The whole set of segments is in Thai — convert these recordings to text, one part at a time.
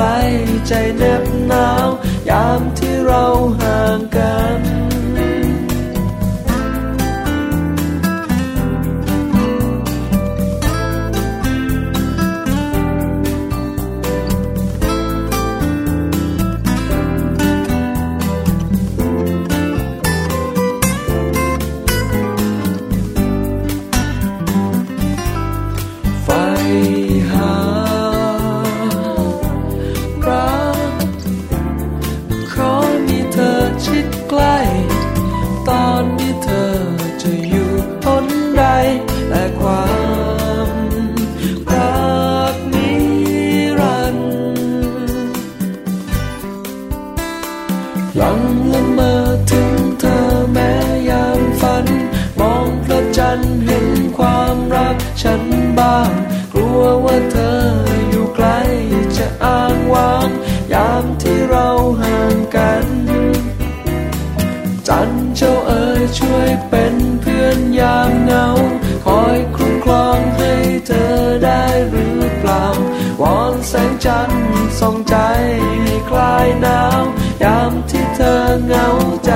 กลใจเน็บหนาว ยามที่เราห่างกัน ใจ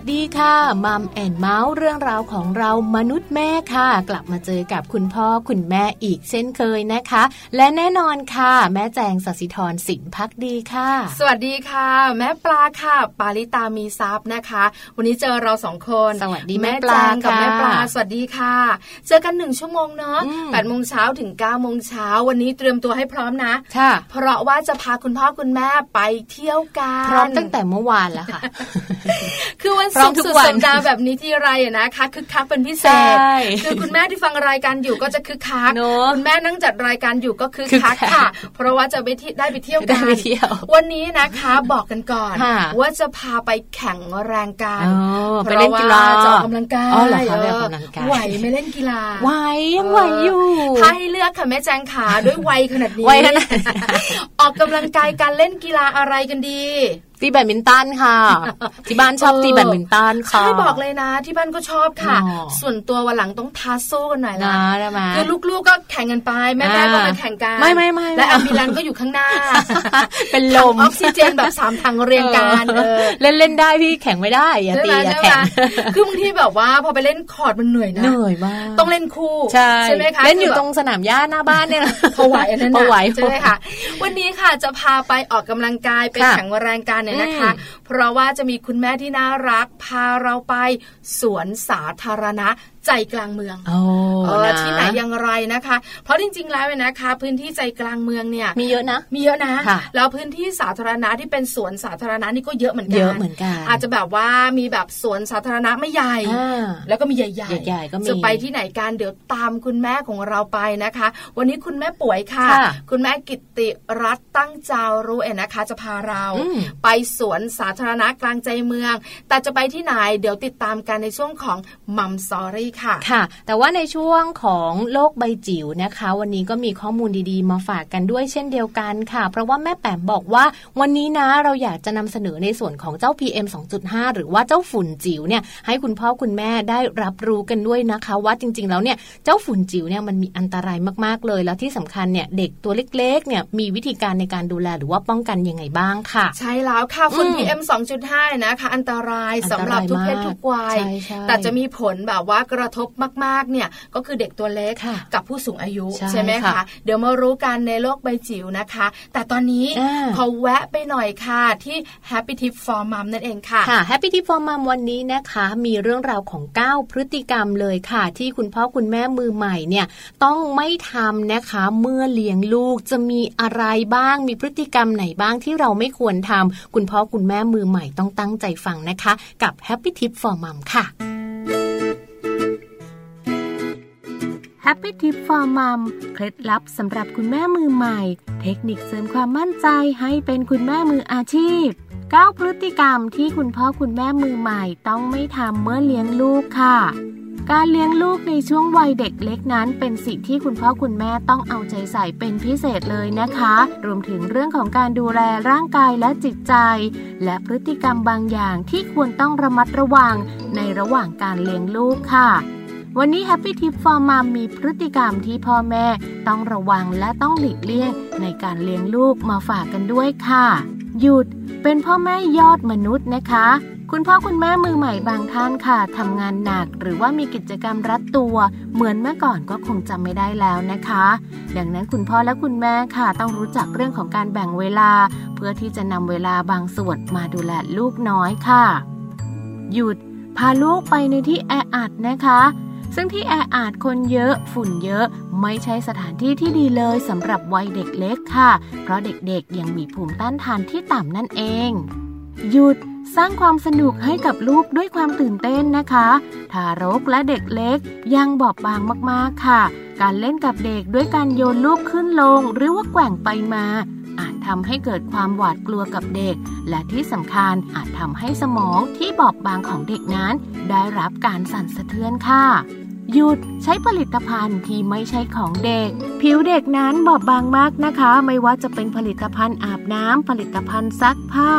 สดีค่ะมัมแอนเมาส์เรื่องราวของเรามนุษย์แม่ค่ะ กลับมาเจอกับคุณพ่อคุณแม่อีกเช่นเคยนะคะ และแน่นอนค่ะ แม่แจงสศิธรสินพักดีค่ะ สวัสดีค่ะ แม่ปลาค่ะ ปาลิตามีซับนะคะ วันนี้เจอเราสองคน สวัสดีแม่แจงกับแม่ปลาสวัสดีค่ะ เจอกันหนึ่งชั่วโมงเนาะแปดโมงเช้าถึง9ก้าโมงเช้าวันนี้เตรียมตัวให้พร้อมนะค่ะเพราะว่าจะพาคุณพ่อคุณแม่ไปเที่ยวกันพร้อมตั้งแต่เมื่อวานแล้วค่ะคือวันศุกร์สุดสัปดาห์แบบนี้ที่ไรนะคะคึกคักเป็นพิเศษคือคุณแม่ที่ฟังรายการอยู่ก็จะคึกคักคุณแม่นั่งจัดรายการอยู่ก็คึกคักค่ะ เพราะว่าจะไปที่ได้ไปเที่ยวกันวันนี้นะคะบอกกันก่อน ว่าจะพาไปแข่งแรงกันไปเล่นกีฬาจะออกกำลังกายไหวไม่เล่นกีฬาไหวยังไหวอยู่ถ้าให้เลือกค่ะแม่แจงขาด้วยวัยขนาดนี้ออกกำลังกายการเล่นกีฬาอะไรกันดี ตีแบดมินตันค่ะ ที่บ้านชอบตีแบดมินตันค่ะใช่บอกเลยนะ ที่บ้านก็ชอบค่ะ ส่วนตัววันหลังต้องท้าโซ่กันหน่อยละคือลูกๆก็แข่งกันไปแม่ๆก็ไปแข่งกันไม่ไม่ไม่และ ambulance ก็อยู่ข้างหน้า เป็นลมออกซิเจนแบบสามทางเรียงกันเล่นเล่นได้พี่แข่งไม่ได้อย่าตีอย่าแข่งคือบางทีแบบว่าพอไปเล่นคอร์ดมันเหนื่อยนะเหนื่อยมากต้องเล่นคู่ใช่ไหมคะเล่นอยู่ตรงสนามหญ้าหน้าบ้านเนี่ยพอไหวอันนั้นพอไหวใช่ไหมคะวันนี้ค่ะจะพาไปออกกำลังกายไปแข่งแรงกันเนี่ยนะคะ เพราะว่าจะมีคุณแม่ที่น่ารัก พาเราไปสวนสาธารณะ ใจกลางเมืองออที่ไหนอย่างไรนะคะ เพราะจริง ๆ แล้วนะคะ พื้นที่ใจกลางเมืองเนี่ยมีเยอะนะ มีเยอะนะ แล้วพื้นที่สาธารณะที่เป็นสวนสาธารณะนี่ก็เยอะเหมือนกันเยอะเหมือนกันอาจจะแบบว่ามีแบบสวนสาธารณะไม่ใหญ่ แล้วก็มีใหญ่ๆใหญ่ๆก็มีจะไปที่ไหนกันเดี๋ยวตามคุณแม่ของเราไปนะคะ วันนี้คุณแม่ป่วยค่ะ คุณแม่กิติรัตตั้งเจ้ารู้เอ็นะคะ จะพาเราไปสวนสาธารณะกลางใจเมือง แต่จะไปที่ไหนเดี๋ยวติดตามกันในช่วงของมัมซอรี่ค่ะค่ะ แต่ว่าในช่วงของโลกใบจิ๋วนะคะ วันนี้ก็มีข้อมูลดีๆ มาฝากกันด้วยเช่นเดียวกันค่ะ เพราะว่าแม่แปมบอกว่าวันนี้นะเราอยากจะนำเสนอในส่วนของเจ้า PM 2.5 หรือว่าเจ้าฝุ่นจิ๋วเนี่ยให้คุณพ่อคุณแม่ได้รับรู้กันด้วยนะคะว่าจริง ๆ แล้วเนี่ยเจ้าฝุ่นจิ๋วเนี่ยมันมีอันตรายมากๆเลย แล้วที่สำคัญเนี่ยเด็กตัวเล็กๆเนี่ยมีวิธีการในการดูแลหรือว่าป้องกันยังไงบ้างค่ะ ใช่แล้วค่ะฝุ่น PM 2.5 นะคะ อันตรายสำหรับทุกเพศทุกวัยแต่จะมีผลแบบว่ากระทบมากๆเนี่ยก็คือเด็กตัวเล็กกับผู้สูงอายุใช่ไหมคะเดี๋ยวมารู้กันในโลกใบจิ๋วนะคะ แต่ตอนนี้ขอแวะไปหน่อยค่ะที่ Happy Tip for Mom นั่นเองค่ะค่ะ Happy Tip for Mom วันนี้นะคะ มีเรื่องราวของ 9 พฤติกรรมเลยค่ะ ที่คุณพ่อคุณแม่มือใหม่เนี่ยต้องไม่ทำนะคะเมื่อเลี้ยงลูกจะมีอะไรบ้าง มีพฤติกรรมไหนบ้างที่เราไม่ควรทำคุณพ่อคุณแม่มือใหม่ต้องตั้งใจฟังนะคะ กับ Happy Tip for Mom ค่ะ Happy Tip for Mom เคล็ดลับสำหรับคุณแม่มือใหม่ เทคนิคเสริมความมั่นใจให้เป็นคุณแม่มืออาชีพ 9 พฤติกรรมที่คุณพ่อคุณแม่มือใหม่ต้องไม่ทำเมื่อเลี้ยงลูกค่ะการเลี้ยงลูกในช่วงวัยเด็กเล็กนั้น เป็นสิ่งที่คุณพ่อคุณแม่ต้องเอาใจใส่เป็นพิเศษเลยนะคะ รวมถึงเรื่องของการดูแลร่างกายและจิตใจ และพฤติกรรมบางอย่างที่ควรต้องระมัดระวังในระหว่างการเลี้ยงลูกค่ะ วันนี้ Happy Tip for Mom มีพฤติกรรมที่พ่อแม่ต้องระวังและต้องหลีกเลี่ยงในการเลี้ยงลูกมาฝากกันด้วยค่ะ หยุดเป็นพ่อแม่ยอดมนุษย์นะคะ คุณพ่อคุณแม่มือใหม่บางท่านค่ะทำงานหนักหรือว่ามีกิจกรรมรัดตัว เหมือนเมื่อก่อนก็คงจำไม่ได้แล้วนะคะ ดังนั้นคุณพ่อและคุณแม่ค่ะ ต้องรู้จักเรื่องของการแบ่งเวลา เพื่อที่จะนำเวลาบางส่วนมาดูแลลูกน้อยค่ะ หยุดพาลูกไปในที่แออัดนะคะ ซึ่งที่แออาดคนเยอะฝุ่นเยอะ ไม่ใช่สถานที่ที่ดีเลยสำหรับวัยเด็กเล็กค่ะ เพราะเด็กๆยังมีภูมิต้านทานที่ต่ำนั่นเอง หยุดสร้างความสนุกให้กับลูกด้วยความตื่นเต้นนะคะ ทารกและเด็กเล็กยังบอบบางมากๆค่ะ การเล่นกับเด็กด้วยการโยนลูกขึ้นลง หรือว่าแกว่งไปมา อาจทำให้เกิดความหวาดกลัวกับเด็ก และที่สำคัญอาจทำให้สมองที่บอบบางของเด็กนั้น ได้รับการสั่นสะเทือนค่ะ หยุดใช้ผลิตภัณฑ์ที่ไม่ใช่ของเด็ก ผิวเด็กนั้นบอบบางมากนะคะ ไม่ว่าจะเป็นผลิตภัณฑ์อาบน้ำผลิตภัณฑ์ซักผ้า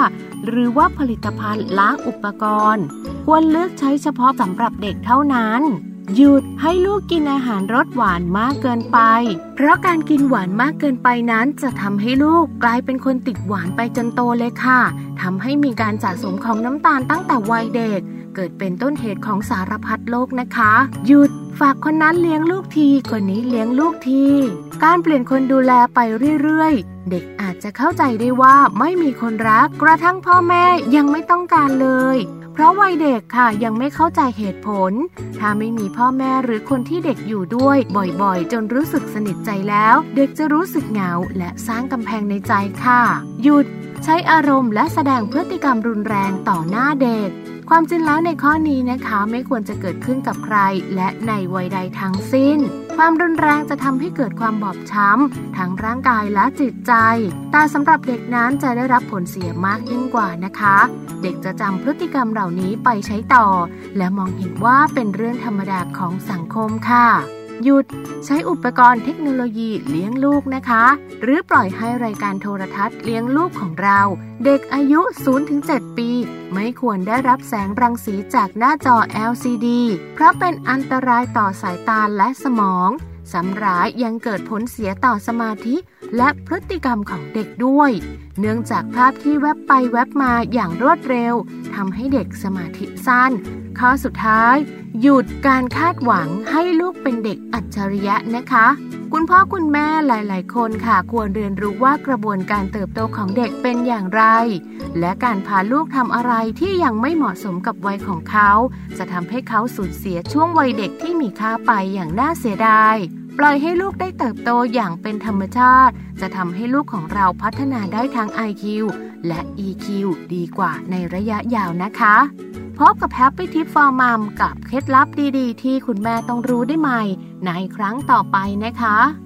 หรือว่าผลิตภัณฑ์ล้างอุปกรณ์ ควรเลือกใช้เฉพาะสำหรับเด็กเท่านั้นหยุดให้ลูกกินอาหารรสหวานมากเกินไป เพราะการกินหวานมากเกินไปนั้นจะทำให้ลูกกลายเป็นคนติดหวานไปจนโตเลยค่ะทำให้มีการสะสมของน้ำตาลตั้งแต่วัยเด็ก เกิดเป็นต้นเหตุของสารพัดโรคนะคะ หยุดฝากคนนั้นเลี้ยงลูกทีคนนี้เลี้ยงลูกที การเปลี่ยนคนดูแลไปเรื่อยๆ เด็กอาจจะเข้าใจได้ว่าไม่มีคนรักกระทั่งพ่อแม่ยังไม่ต้องการเลย เพราะวัยเด็กค่ะยังไม่เข้าใจเหตุผล ถ้าไม่มีพ่อแม่หรือคนที่เด็กอยู่ด้วยบ่อยๆ จนรู้สึกสนิทใจแล้ว เด็กจะรู้สึกเหงาและสร้างกำแพงในใจค่ะ หยุด ใช้อารมณ์และแสดงพฤติกรรมรุนแรงต่อหน้าเด็ก ความจริงแล้วในข้อนี้นะคะไม่ควรจะเกิดขึ้นกับใคร และในวัยใดทั้งสิ้น ความรุนแรงจะทำให้เกิดความบอบช้ำทั้งร่างกายและจิตใจ แต่สำหรับเด็กนั้นจะได้รับผลเสียมากยิ่งกว่านะคะ เด็กจะจำพฤติกรรมเหล่านี้ไปใช้ต่อ และมองเห็นว่าเป็นเรื่องธรรมดาของสังคมค่ะ หยุดใช้อุปกรณ์เทคโนโลยีเลี้ยงลูกนะคะ หรือปล่อยให้รายการโทรทัศน์เลี้ยงลูกของเรา เด็กอายุ 0-7 ปี ไม่ควรได้รับแสงรังสีจากหน้าจอ LCD เพราะเป็นอันตรายต่อสายตาและสมองสำร้ายยังเกิดผลเสียต่อสมาธิ และพฤติกรรมของเด็กด้วย เนื่องจากภาพที่แวบไปแวบมาอย่างรวดเร็วทำให้เด็กสมาธิสั้น ข้อสุดท้าย หยุดการคาดหวังให้ลูกเป็นเด็กอัจฉริยะนะคะ คุณพ่อคุณแม่หลาย ๆ คนค่ะควรเรียนรู้ว่ากระบวนการเติบโตของเด็กเป็นอย่างไร และการพาลูกทำอะไรที่ยังไม่เหมาะสมกับวัยของเขา จะทำให้เขาสูญเสียช่วงวัยเด็กที่มีค่าไปอย่างน่าเสียดาย ปล่อยให้ลูกได้เติบโตอย่างเป็นธรรมชาติ จะทำให้ลูกของเราพัฒนาได้ทั้ง IQ และ EQ ดีกว่าในระยะยาวนะคะ พบกับ Happy Tip for Mom กับเคล็ดลับดีๆ ที่คุณแม่ต้องรู้ได้ใหม่ ในครั้งต่อไปนะคะ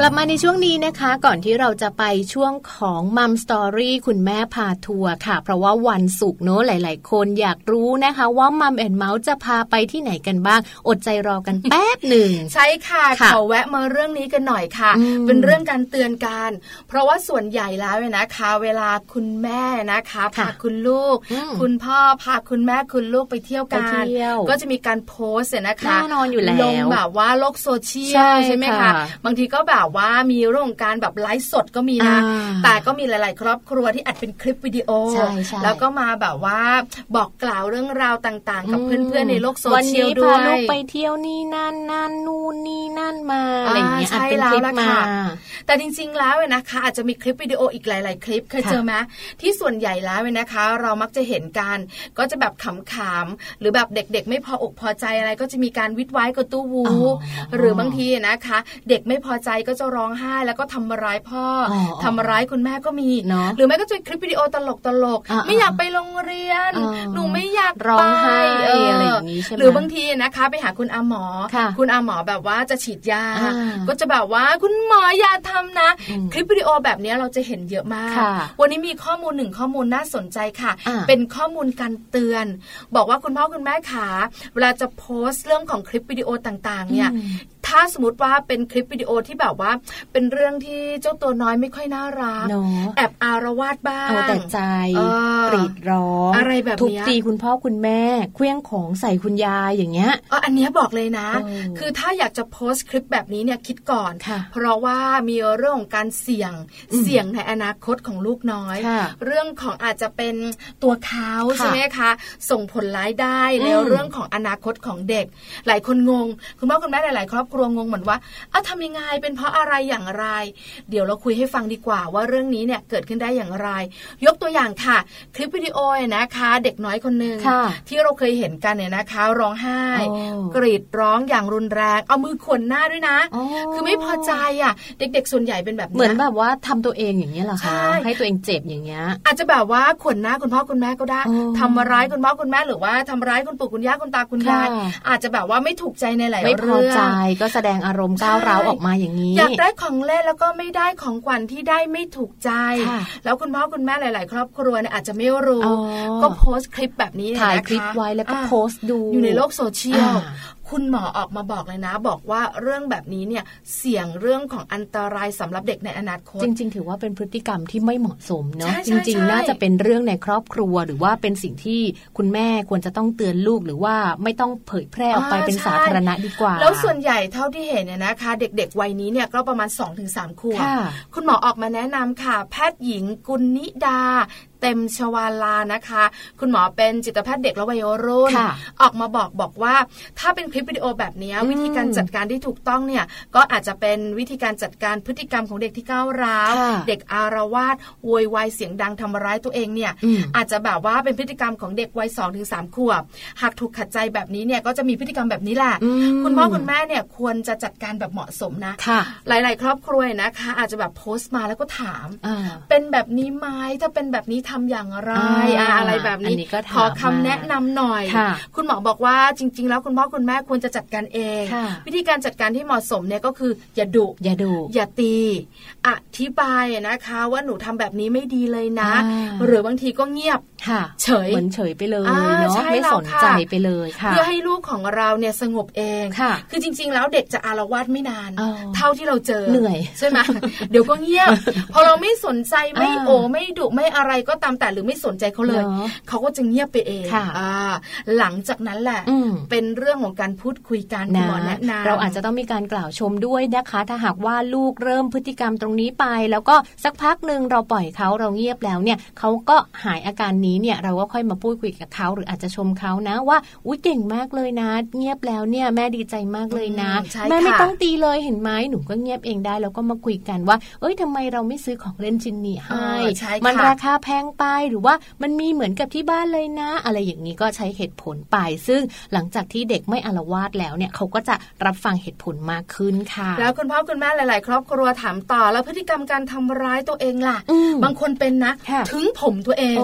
กลับมาในช่วงนี้นะคะ ก่อนที่เราจะไปช่วงของมัมสตอรี่คุณแม่พาทัวร์ค่ะ เพราะว่าวันศุกร์เนอะหลาย ๆ คนอยากรู้นะคะ ว่ามัมแอนเมาส์จะพาไปที่ไหนกันบ้าง อดใจรอกันแป๊บหนึ่งใช่ค่ะขอแวะมาเรื่องนี้กันหน่อยค่ะ เป็นเรื่องการเตือนกัน เพราะว่าส่วนใหญ่แล้วเนี่ยนะคะ เวลาคุณแม่นะคะพาคุณลูก คุณพ่อพาคุณแม่คุณลูกไปเที่ยวกันก็จะมีการโพสต์นะคะแน่นอนอยู่แล้วลงแบบว่าโลกโซเชียลใช่ไหมคะบางทีก็แบบว่ามีเรื่องการแบบไลฟ์สดก็มีนะ แต่ก็มีหลาย ๆ ครอบครัวที่อัดเป็นคลิปวิดีโอ แล้วก็มาแบบว่าบอกกล่าวเรื่องราวต่าง ๆ กับเพื่อน ๆ ในโลกโซเชียลด้วยวันนี้พาลูกไปเที่ยวนี่นั่นนั่นนู่นนี่นั่นมาอะไรอย่างเงี้ยอัดเป็นคลิปมาแต่จริง ๆ แล้วนะคะ อาจจะมีคลิปวิดีโออีกหลาย ๆ คลิปเคยเจอไหมที่ส่วนใหญ่แล้วนะคะ เรามักจะเห็นกันก็จะแบบขำๆหรือแบบเด็ก ๆ ไม่พออกพอใจอะไรก็จะมีการวิดไว้กระตู้วู หรือบางทีนะคะ เด็กไม่พอใจก็จะร้องไห้แล้วก็ทำร้ายพ่อทำร้ายคุณแม่ก็มีหรือแม่ก็จะคลิปวิดีโอตลกตลกไม่อยากไปโรงเรียน หนูไม่อยากร้องไห้อะไรอย่างนี้ใช่ไหมหรือบางทีนะคะ ไปหาคุณอาหมอ คุณอาหมอแบบว่าจะฉีดยา ก็จะแบบว่าคุณหมออย่าทำนะ คลิปวิดีโอแบบนี้เราจะเห็นเยอะมาก วันนี้มีข้อมูลหนึ่งข้อมูลน่าสนใจค่ะ เป็นข้อมูลการเตือน บอกว่าคุณพ่อคุณแม่ขาเวลาจะโพสต์เรื่องของคลิปวิดีโอต่างๆ เนี่ยถ้าสมมติว่าเป็นคลิปวิดีโอที่แบบว่า เป็นเรื่องที่เจ้าตัวน้อยไม่ค่อยน่ารักแอบอารวาสบ้างเอาแต่ใจกรีดร้องอะไรแบบนี้ทุบตีคุณพ่อคุณแม่เคลี้ยงของใส่คุณยายอย่างเงี้ยอ๋ออันนี้บอกเลยนะ คือถ้าอยากจะโพสต์คลิปแบบนี้เนี่ยคิดก่อน เพราะว่ามีเรื่องของการเสี่ยงเสี่ยงในอนาคตของลูกน้อย เรื่องของอาจจะเป็นตัวเขาใช่ไหมคะส่งผลร้ายได้ในเรื่องของอนาคตของเด็ก หลายคนงง คุณพ่อคุณแม่หลายๆครอบครัวงงเหมือนว่าเอ้าทำยังไงเป็นเพราะอะไรอย่างไร เดี๋ยวเราคุยให้ฟังดีกว่าว่าเรื่องนี้เนี่ยเกิดขึ้นได้อย่างไร ยกตัวอย่างค่ะ คลิปวิดีโอนะคะ เด็กน้อยคนหนึ่งที่เราเคยเห็นกันเนี่ยนะคะ ร้องไห้ กรีดร้องอย่างรุนแรงเอามือขวนหน้าด้วยนะ คือไม่พอใจอะ เด็ก ๆ ส่วนใหญ่เป็นแบบเหมือนแบบว่าทำตัวเองอย่างนี้เหรอคะให้ตัวเองเจ็บอย่างเงี้ยอาจจะแบบว่าขวนหน้าคุณพ่อคุณแม่ก็ได้ทำร้ายคุณพ่อคุณแม่หรือว่าทำร้ายคุณปู่คุณย่าคุณตาคุณยายอาจจะแบบว่าไม่ถูกใจในหลายเรื่องไม่พอใจก็แสดงอารมณ์ก้าวร้าวออกมาอย่างนี้ อยากได้ของเล่นแล้วก็ไม่ได้ของขวัญที่ได้ไม่ถูกใจ แล้วคุณพ่อคุณแม่หลาย ๆ ครอบครัวเนี่ยอาจจะไม่รู้ ก็โพสต์คลิปแบบนี้ถ่ายคลิปไว้แล้วก็โพสต์ดูอยู่ในโลกโซเชียล คุณหมอออกมาบอกเลยนะ บอกว่าเรื่องแบบนี้เนี่ยเสี่ยงเรื่องของอันตรายสำหรับเด็กในอนาคต จริง ๆ ถือว่าเป็นพฤติกรรมที่ไม่เหมาะสมเนาะจริง ๆ น่าจะเป็นเรื่องในครอบครัว หรือว่าเป็นสิ่งที่คุณแม่ควรจะต้องเตือนลูกหรือว่าไม่ต้องเผยแพร่ออกไปเป็นสาธารณะดีกว่า แล้วส่วนใหญ่เท่าที่เห็นเนี่ยนะคะ เด็กๆวัยนี้เนี่ยก็ประมาณ 2-3 ขวบคุณหมอออกมาแนะนำค่ะ แพทย์หญิงกุลนิดาเต็มชวาลานะคะ คุณหมอเป็นจิตแพทย์เด็กและวัยรุ่น ออกมาบอกบอกว่า ถ้าเป็นคลิลิปวิดีโอแบบนี้วิธีการจัดการที่ถูกต้องเนี่ยก็อาจจะเป็นวิธีการจัดการพฤติกรรมของเด็กที่ก้าวร้าว เด็กอารวาสโวยวายเสียงดังทำร้ายตัวเองเนี่ยอาจจะแบบว่าเป็นพฤติกรรมของเด็กวัยสองถึงสามขวบ หากถูกขัดใจแบบนี้เนี่ยก็จะมีพฤติกรรมแบบนี้แหละคุณพ่อคุณแม่เนี่ยควรจะจัดการแบบเหมาะสมนะหลาย ๆ ครอบครัวนะคะ อาจจะแบบโพสต์มาแล้วก็ถาม เป็นแบบนี้ไหมถ้าเป็นแบบนี้ทำอย่างไรอะไรแบบนี้ขอคำแนะนำหน่อย คุณหมอบอกว่าจริง ๆ แล้วคุณพ่อคุณแม่ควรจะจัดการเอง วิธีการจัดการที่เหมาะสมเนี่ยก็คืออย่าดุอย่าดุอย่าตี อธิบายนะคะ ว่าหนูทำแบบนี้ไม่ดีเลยนะ หรือบางทีก็เงียบเฉยเหมือนเฉยไปเลยเนาะไม่สนใจไปเลยค่ะเพื่อให้ลูกของเราเนี่ยสงบเองค่ะ คือจริง ๆ แล้วเด็กจะอารวาสไม่นาน เท่าที่เราเจอเหนื่อยใช่ไหมเดี๋ยวก็เงียบพอเราไม่สนใจไม่โอไม่ดุไม่อะไรก็ตามแต่หรือไม่สนใจเขาเลย เขาก็จะเงียบไปเองหลังจากนั้นแหละ เป็นเรื่องของการพูดคุยกันคุณหมอแนะนำเราอาจจะต้องมีการกล่าวชมด้วยนะคะ ถ้าหากว่าลูกเริ่มพฤติกรรมตรงนี้ไป แล้วก็สักพักหนึ่งเราปล่อยเขาเราเงียบแล้วเนี่ยเขาก็หายอาการนี้เนี่ยเราก็ค่อยมาพูดคุยกับเขาหรืออาจจะชมเขานะว่าอุ้ยเก่งมากเลยนะ เงียบแล้วเนี่ยแม่ดีใจมากเลยนะแม่ไม่ต้องตีเลยเห็นไหมหนูก็เงียบเองได้แล้วก็มาคุยกันว่า เอ้ยทำไมเราไม่ซื้อของเล่นชิ้นนี้ให้มันราคาแพงไป หรือว่ามันมีเหมือนกับที่บ้านเลยนะ อะไรอย่างนี้ก็ใช้เหตุผลไป ซึ่งหลังจากที่เด็กไม่อารวาสแล้วเนี่ยเขาก็จะรับฟังเหตุผลมากขึ้นค่ะ แล้วคุณพ่อคุณแม่หลาย ๆ ครอบครัวถามต่อแล้วพฤติกรรมการทำร้ายตัวเองล่ะ บางคนเป็นนะถึงผมตัวเอง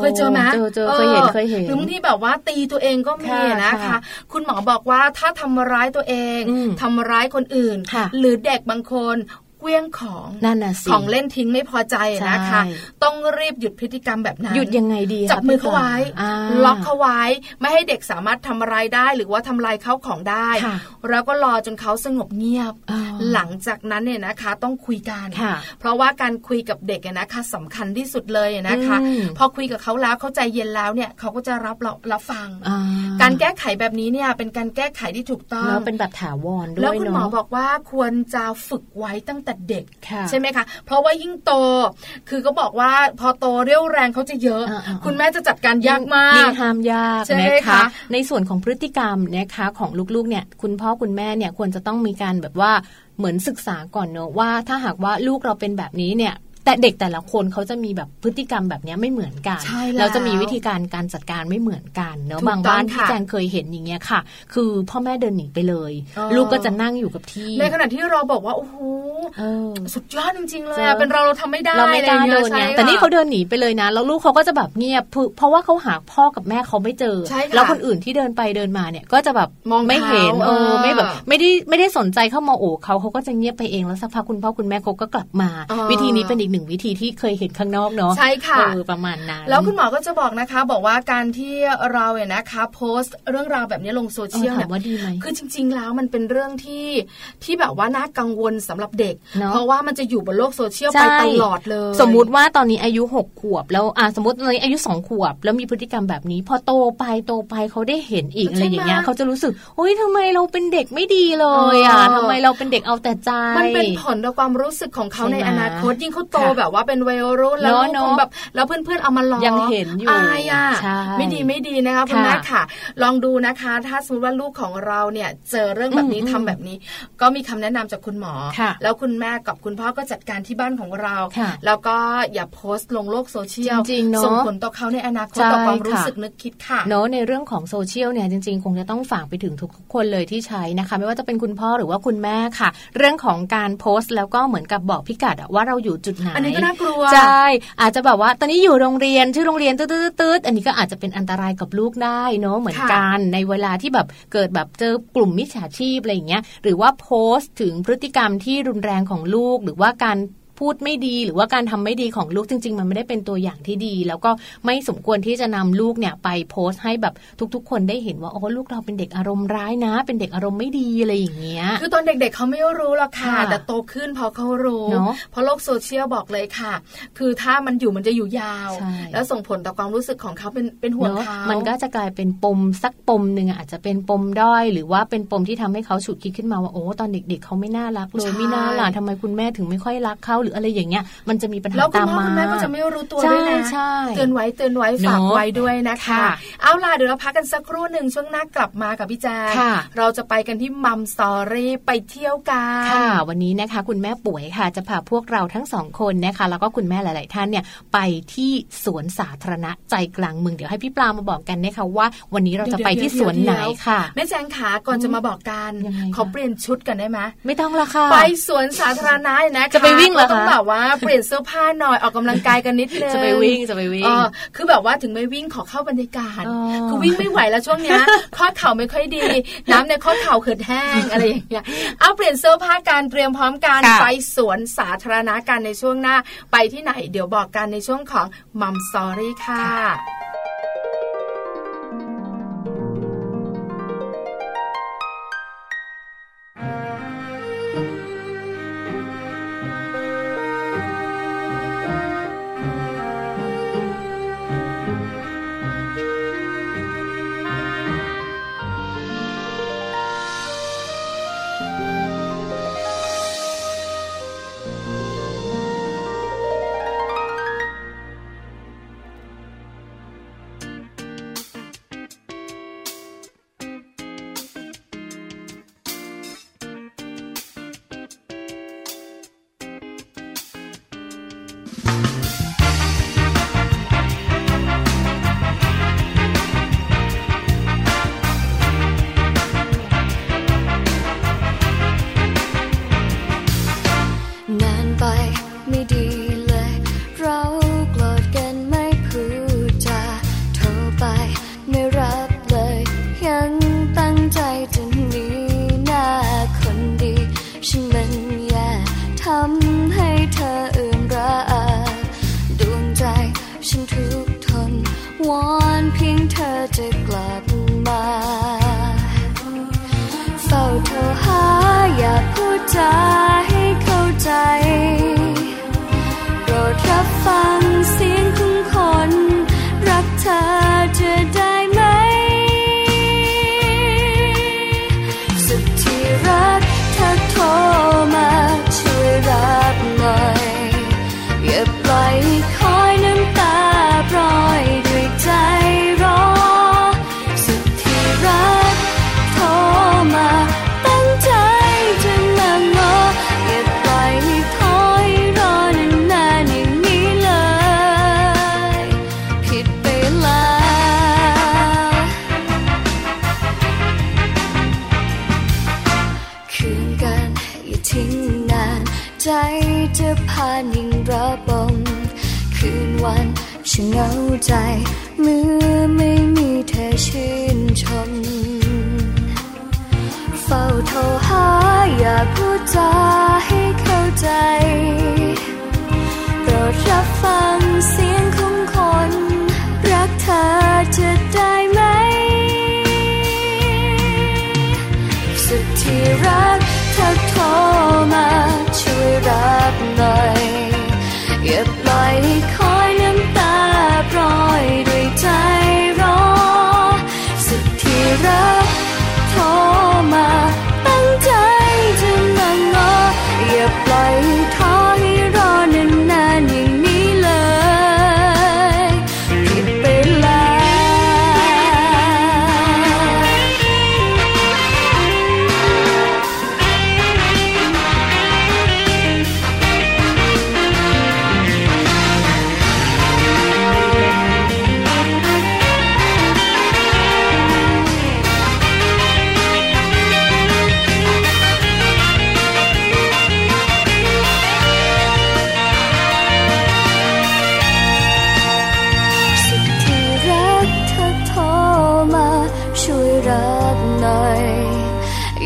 เคยเจอไหมเจอเจอเคยเห็นเคยเห็นหรือบางที่แบบว่าตีตัวเองก็มีนะคะ คุณหมอบอกว่าถ้าทำร้ายตัวเองทำร้ายคนอื่น หรือเด็กบางคน เวี้ยงของนั่นน่ะสิของเล่นทิ้งไม่พอใจนะคะ ต้องรีบหยุดพฤติกรรมแบบนั้นหยุดยังไงดีจับมือเขาไว้ ล็อกเขาไว้ ไม่ให้เด็กสามารถทำอะไรได้หรือว่าทำลายเขาของได้ แล้วก็รอจนเขาสงบเงียบ หลังจากนั้นเนี่ยนะคะต้องคุยกัน เพราะว่าการคุยกับเด็กนะคะสำคัญที่สุดเลยนะคะ พอคุยกับเขาแล้วเขาใจเย็นแล้วเนี่ยเขาก็จะรับรับฟัง การแก้ไขแบบนี้เนี่ยเป็นการแก้ไขที่ถูกต้องแล้วเป็นแบบถาวรด้วยแล้วคุณหมอบอกว่าควรจะฝึกไว้ตั้งแต่เด็กใช่ไหมคะ เพราะว่ายิ่งโต คือก็บอกว่าพอโตเรี่ยวแรงเขาจะเยอะ คุณแม่จะจัดการยากมากยิ่งห้ามยากนะคะ ในส่วนของพฤติกรรมนะคะของลูกๆเนี่ยคุณพ่อคุณแม่เนี่ยควรจะต้องมีการแบบว่าเหมือนศึกษาก่อนเนอะว่าถ้าหากว่าลูกเราเป็นแบบนี้เนี่ย แต่เด็กแต่ละคนเขาจะมีแบบพฤติกรรมแบบนี้ไม่เหมือนกันแล้วจะมีวิธีการการจัดการไม่เหมือนกันเนาะบางบ้านที่แจงเคยเห็นอย่างเงี้ยค่ะ คือพ่อแม่เดินหนีไปเลย ลูกก็จะนั่งอยู่กับที่ ในขณะที่เราบอกว่าโอ้โหสุดยอดจริงๆเลยเป็นเราเราทำไม่ได้เราไม่กล้าเดินเนี่ยแต่นี่เขาเดินหนีไปเลยนะ แล้วลูกเขาก็จะแบบเงียบเพราะว่าเขาหาพ่อกับแม่เขาไม่เจอ แล้วคนอื่นที่เดินไปเดินมาเนี่ยก็จะแบบมองไม่เห็นเออไม่แบบไม่ได้ไม่ได้สนใจเข้ามาโอบเขาเขาก็จะเงียบไปเองแล้วสักพักคุณพ่อคุณแม่เขาก็กลับมา วิธีนี้เป็นอีกหนึ่งวิธีที่เคยเห็นข้างนอกเนาะใช่ค่ะประมาณนั้นแล้วคุณหมอก็จะบอกนะคะ บอกว่าการที่เราเนี่ยนะคะโพสต์เรื่องราวแบบนี้ลงโซเชียลเนี่ยว่าดีไหมคือจริง ๆ แล้วมันเป็นเรื่องที่ที่แบบว่าน่ากังวลสำหรับเด็ก เพราะว่ามันจะอยู่บนโลกโซเชียลไปตลอดเลย สมมุติว่าตอนนี้อายุหกขวบ แล้วอ่าสมมติตอนนี้อายุสองขวบ แล้วมีพฤติกรรมแบบนี้ พอโตไปโตไปเขาได้เห็นอีกอะไรอย่างเงี้ยเขาจะรู้สึกเฮ้ยทำไมเราเป็นเด็กไม่ดีเลยอะทำไมเราเป็นเด็กเอาแต่ใจ มันเป็นผลต่อความรู้สึกของเขาในอนาคตยิ่งเขาโตแบบว่าเป็นวัยรุ่นแล้วคงแบบแล้วเพื่อนๆเอามาล้อยังเห็นอยู่อายอะไม่ดีไม่ดีนะคะคุณแม่ค่ะ ลองดูนะคะ ถ้าสมมติว่าลูกของเราเนี่ยเจอเรื่องแบบนี้ทำแบบนี้ ก็มีคำแนะนำจากคุณหมอ แล้วคุณแม่กับคุณพ่อก็จัดการที่บ้านของเรา แล้วก็อย่าโพสต์ลงโลกโซเชียลส่งผลต่อเขาในอนาคตต่อความรู้สึกนึกคิดค่ะเนาะในเรื่องของโซเชียลเนี่ยจริงๆ คงจะต้องฝากไปถึงทุกคนเลยที่ใช้นะคะ ไม่ว่าจะเป็นคุณพ่อหรือว่าคุณแม่ค่ะ เรื่องของการโพสต์แล้วก็เหมือนกับบอกพิกัดว่าเราอยู่จุดไหนอันนี้ก็น่ากลัวใช่อาจจะแบบว่าตอนนี้อยู่โรงเรียนชื่อโรงเรียนตืดๆอันนี้ก็อาจจะเป็นอันตรายกับลูกได้เนาะเหมือนกันในเวลาที่แบบเกิดแบบเจอกลุ่มมิจฉาชีพอะไรอย่างเงี้ยหรือว่าโพสต์ถึงพฤติกรรมที่รุนแรงของลูกหรือว่าการ พูดไม่ดีหรือว่าการทำไม่ดีของลูกจริง ๆ มันไม่ได้เป็นตัวอย่างที่ดี แล้วก็ไม่สมควรที่จะนำลูกเนี่ยไปโพสต์ให้แบบทุก ๆ คนได้เห็นว่าโอ้ลูกเราเป็นเด็กอารมณ์ร้ายนะ เป็นเด็กอารมณ์ไม่ดีอะไรอย่างเงี้ยคือตอนเด็ก ๆเขาไม่รู้หรอกค่ะ แต่โตขึ้นพอเขารู้เพราะโลกโซเชียลบอกเลยค่ะ คือถ้ามันอยู่มันจะอยู่ยาว แล้วส่งผลต่อความรู้สึกของเขาเป็นเป็นห่วงเขามันก็จะกลายเป็นปมสักปมหนึ่งอาจจะเป็นปมด้อยหรือว่าเป็นปมที่ทำให้เขาฉุกคิดขึ้นมาว่าโอ้ตอนเด็ก ๆเขาไม่น่ารักเลยไม่น่าล่ะทำไมคุณแม่ถึงไม่ค่อยรักเขาหรืออะไรอย่างเงี้ยมันจะมีปัญหาตามมาแล้วคุณพ่อคุณแม่ก็จะไม่รู้ตัวด้วยนะเตือนไว้เตือนไว้ฝากไว้ด้วยนะคะ เอาล่ะเดี๋ยวเราพักกันสักครู่หนึ่งช่วงหน้ากลับมากับพี่แจ๊เราจะไปกันที่ Mom Story ไปเที่ยวกันค่ะ วันนี้นะคะ คุณแม่ป่วยค่ะ จะพาพวกเราทั้งสองคนนะคะ แล้วก็คุณแม่หลาย ๆ ท่านเนี่ยไปที่สวนสาธารณะใจกลางเมืองเดี๋ยวให้พี่ปลามาบอกกันนะคะว่า วันนี้เราจะไปที่สวนไหนค่ะแม่แจงขาก่อนจะมาบอกกันขอเปลี่ยนชุดกันได้ไหมไม่ต้องละค่ะไปสวนสาธารณะนะจะไปวิ่งเหรอคะต้องแบบว่าเปลี่ยนเสื้อผ้าหน่อยออกกำลังกายกันนิดนึงจะไปวิ่งจะไปวิ่งคือแบบว่าถึงไม่วิ่งขอเข้าบรรยากาศคือวิ่งไม่ไหวแล้วช่วงนี้ข้อเข่าไม่ค่อยดี น้ำในข้อเข่าเขิดแห้งอะไรอย่างเงี้ยเอาเปลี่ยนเสื้อผ้าการเตรียมพร้อมการไปสวนสาธารณะกันในช่วงหน้า ไปที่ไหนเดี๋ยวบอกกันในช่วงของมัมสอรี่ค่ะ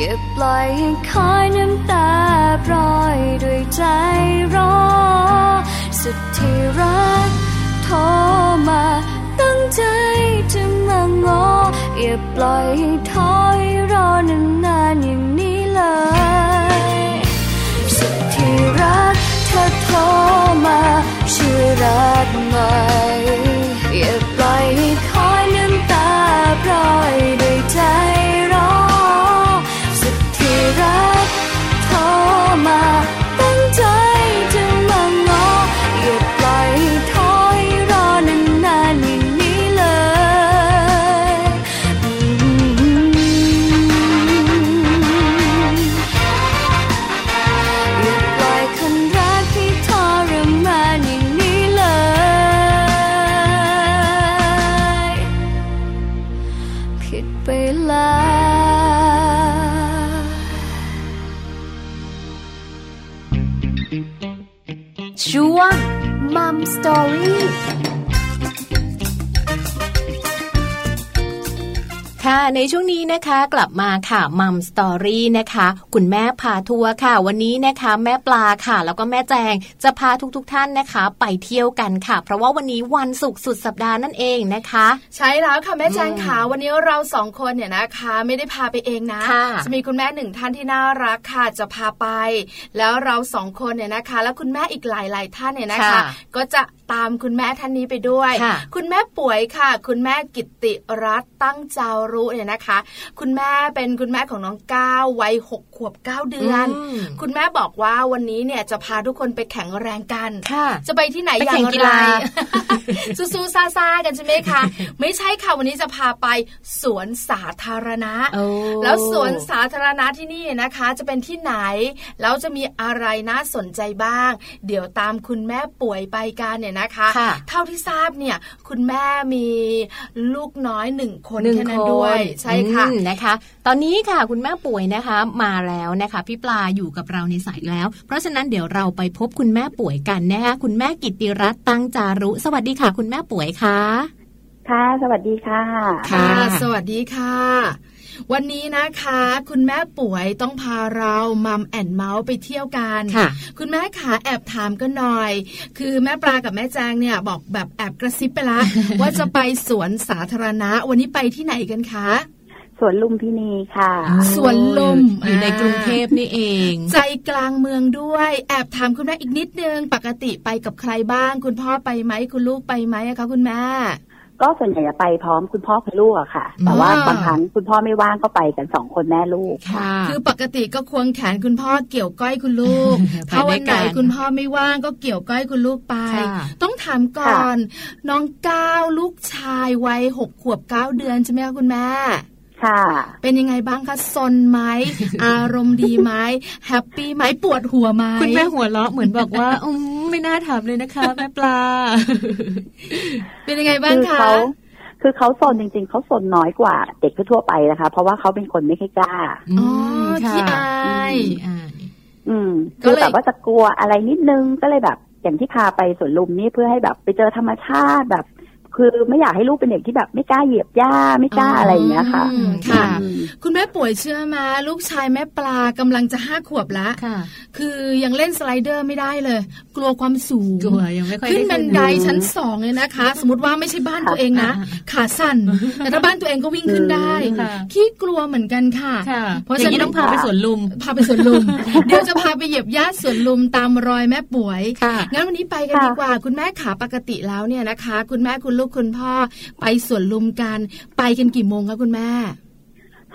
อย่าปล่อยให้คอยน้ำตาปล่อยด้วยใจรอ สุดที่รักโทรมาตั้งใจจะมางออย่าปล่อยให้ถอยรอนานๆอย่างนี้เลย สุดที่รักเธอโทรมาชื่อรักใหม่อย่าปล่อยให้ ตอรี่ค่ะในช่วงนี้นะคะกลับมาค่ะมัมสตอรี่นะคะ คุณแม่พาทัวร์ค่ะ วันนี้นะคะ แม่ปลาค่ะ แล้วก็แม่แจงจะพาทุกๆทท่านนะคะ ไปเที่ยวกันค่ะ เพราะว่าวันนี้วันศุกร์สุดสัปดาห์นั่นเองนะคะ ใช่แล้วค่ะแม่แจงค่ะวันนี้เราสองคนเนี่ยนะคะ ไม่ได้พาไปเองนะจะมีคุณแม่หนึ่งท่านที่น่ารักค่ะจะพาไป แล้วเราสองคนเนี่ยนะคะ แล้วคุณแม่อีกหลายๆท่านเนี่ยนะคะ ก็จะ ตามคุณแม่ท่านนี้ไปด้วย คุณแม่ป่วยค่ะ คุณแม่กิตติรัตตั้งจารุเนี่ยนะคะ คุณแม่เป็นคุณแม่ของน้องก้าววัยหกขวบเก้าเดือน คุณแม่บอกว่าวันนี้เนี่ยจะพาทุกคนไปแข่งแรงกันจะไปที่ไหนอย่างไรสู้ๆซ่าๆกันใช่ไหมคะ ไม่ใช่ค่ะวันนี้จะพาไปสวนสาธารณะ แล้วสวนสาธารณะที่นี่นะคะ จะเป็นที่ไหน แล้วจะมีอะไรน่าสนใจบ้าง เดี๋ยวตามคุณแม่ป่วยไปกันเนี่ยนะคะ เท่าที่ทราบเนี่ย คุณแม่มีลูกน้อยหนึ่งคนแค่นั้นด้วย ใช่ค่ะนะคะ ตอนนี้ค่ะคุณแม่ป่วยนะคะมาแล้วนะคะพี่ปลาอยู่กับเราในสายแล้ว เพราะฉะนั้นเดี๋ยวเราไปพบคุณแม่ป่วยกันนะคะคุณแม่กิติรัตน์ตั้งจารุ สวัสดีค่ะ คุณแม่ป่วยค่ะ ค่ะ สวัสดีค่ะ ค่ะ สวัสดีค่ะ วันนี้นะคะ คุณแม่ป่วยต้องพาเรามัมแอนเมาส์ไปเที่ยวกันค่ะคุณแม่ขาแอบถามกันหน่อย คือแม่ปลากับแม่แจงเนี่ยบอกแบบแอบกระซิบไปละว่าจะไปสวนสาธารณะ วันนี้ไปที่ไหนกันคะสวนลุมพินีค่ะ สวนลุมอยู่ในกรุงเทพนี่เอง ใจกลางเมืองด้วย แอบถามคุณแม่อีกนิดนึง ปกติไปกับใครบ้าง คุณพ่อไปไหมคุณลูกไปไหมคะคุณแม่ ก็ส่วนใหญ่จะไปพร้อมคุณพ่อคุณลูกอะค่ะ แต่ว่าบางครั้งคุณพ่อไม่ว่างก็ไปกันสองคนแม่ลูกค่ะคือปกติก็ควงแขนคุณพ่อเกี่ยวก้อยคุณลูกถ้าวันไหนคุณพ่อไม่ว่างก็เกี่ยวก้อยคุณลูกไป ต้องถามก่อน น้องก้าวลูกชายวัยหกขวบเก้าเดือนใช่ไหมคะคุณแม่ ค่ะ เป็นยังไงบ้างคะซนไหมอารมณ์ดีไหมแฮปปี้ไหมปวดหัวไหมคุณแม่หัวเราะเหมือนบอกว่าอืมไม่น่าถามเลยนะคะ แม่ปลา เป็นยังไงบ้างคะคือเขาสนจริง ๆ เขาสนน้อยกว่าเด็กทั่วไปนะคะ เพราะว่าเขาเป็นคนไม่ค่อยกล้าอ๋อที่อายอืมคือแบบว่าจะกลัวอะไรนิดนึงก็เลยแบบอย่างที่พาไปสวนลุมนี่เพื่อให้แบบไปเจอธรรมชาติแบบ คือไม่อยากให้ลูกเป็นเด็กที่แบบไม่กล้าเหยียบหญ้าไม่กล้าอะไรอย่างเงี้ยค่ะค่ะ คุณแม่ป่วยเชื่อมาลูกชายแม่ปลากำลังจะห้าขวบแล้วค่ะ คือยังเล่นสไลเดอร์ไม่ได้เลย กลัวความสูงกลัวยังไม่ค่อยขึ้นบันไดชั้นสองเลยนะคะ สมมติว่าไม่ใช่บ้านตัวเองนะขาสั่นแต่ถ้าบ้านตัวเองก็วิ่งขึ้นได้ขี้กลัวเหมือนกันค่ะ เพราะฉะนั้นต้องพาไปสวนลุมพาไปสวนลุมเดี๋ยวจะพาไปเหยียบหญ้าสวนลุมตามรอยแม่ป่วยงั้นวันนี้ไปกันดีกว่า คุณแม่ขาปกติแล้วเนี่ยนะคะ คุณแม่คุณลูกคุณพ่อ ไปสวนลุมกัน ไปกันกี่โมงคะคุณแม่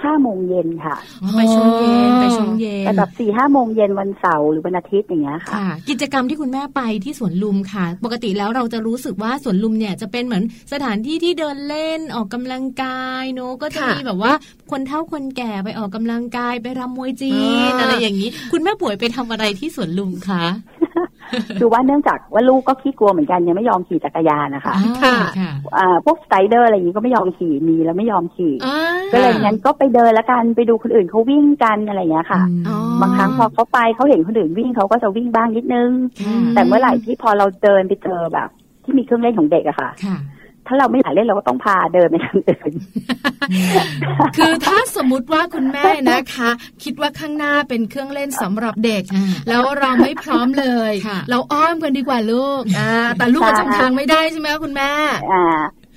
ห้าโมงเย็นค่ะ ไปช่วงเย็นไปช่วงเย็นแต่แบบสี่ห้าโมงเย็นวันเสาร์หรือวันอาทิตย์อย่างเงี้ยค่ะ กิจกรรมที่คุณแม่ไปที่สวนลุมค่ะ ปกติแล้วเราจะรู้สึกว่าสวนลุมเนี่ยจะเป็นเหมือนสถานที่ที่เดินเล่นออกกำลังกายเนอะก็จะมีแบบว่า คนเฒ่าคนแก่ไปออกกำลังกายไปรำมวยจีนอะไรอย่างนี้ คุณแม่ป่วยไปทำอะไรที่สวนลุมคะ คือว่าเนื่องจากว่าลูกก็ขี้กลัวเหมือนกันยังไม่ยอมขี่จักรยานนะคะค่ะพวกสไตเดอร์อะไรอย่างนี้ก็ไม่ยอมขี่มีแล้วไม่ยอมขี่ก็เลยงั้นก็ไปเดินแล้วกันไปดูคนอื่นเขาวิ่งกันอะไรอย่างเงี้ยค่ะ บางครั้งพอเขาไปเขาเห็นคนอื่นวิ่งเขาก็จะวิ่งบ้างนิดนึง แต่เมื่อไหร่ที่พอเราเดินไปเจอแบบ ที่มีเครื่องเล่นของเด็กอะค่ะ ถ้าเราไม่อยากเล่นเราก็ต้องพาเดินไปทางอื่นคือถ้าสมมุติว่าคุณแม่นะคะ คิดว่าข้างหน้าเป็นเครื่องเล่นสำหรับเด็ก แล้วเราไม่พร้อมเลย เราอ้อมกันดีกว่าลูกแต่ลูกจำทางไม่ได้ใช่ไหมคุณแม่อ่า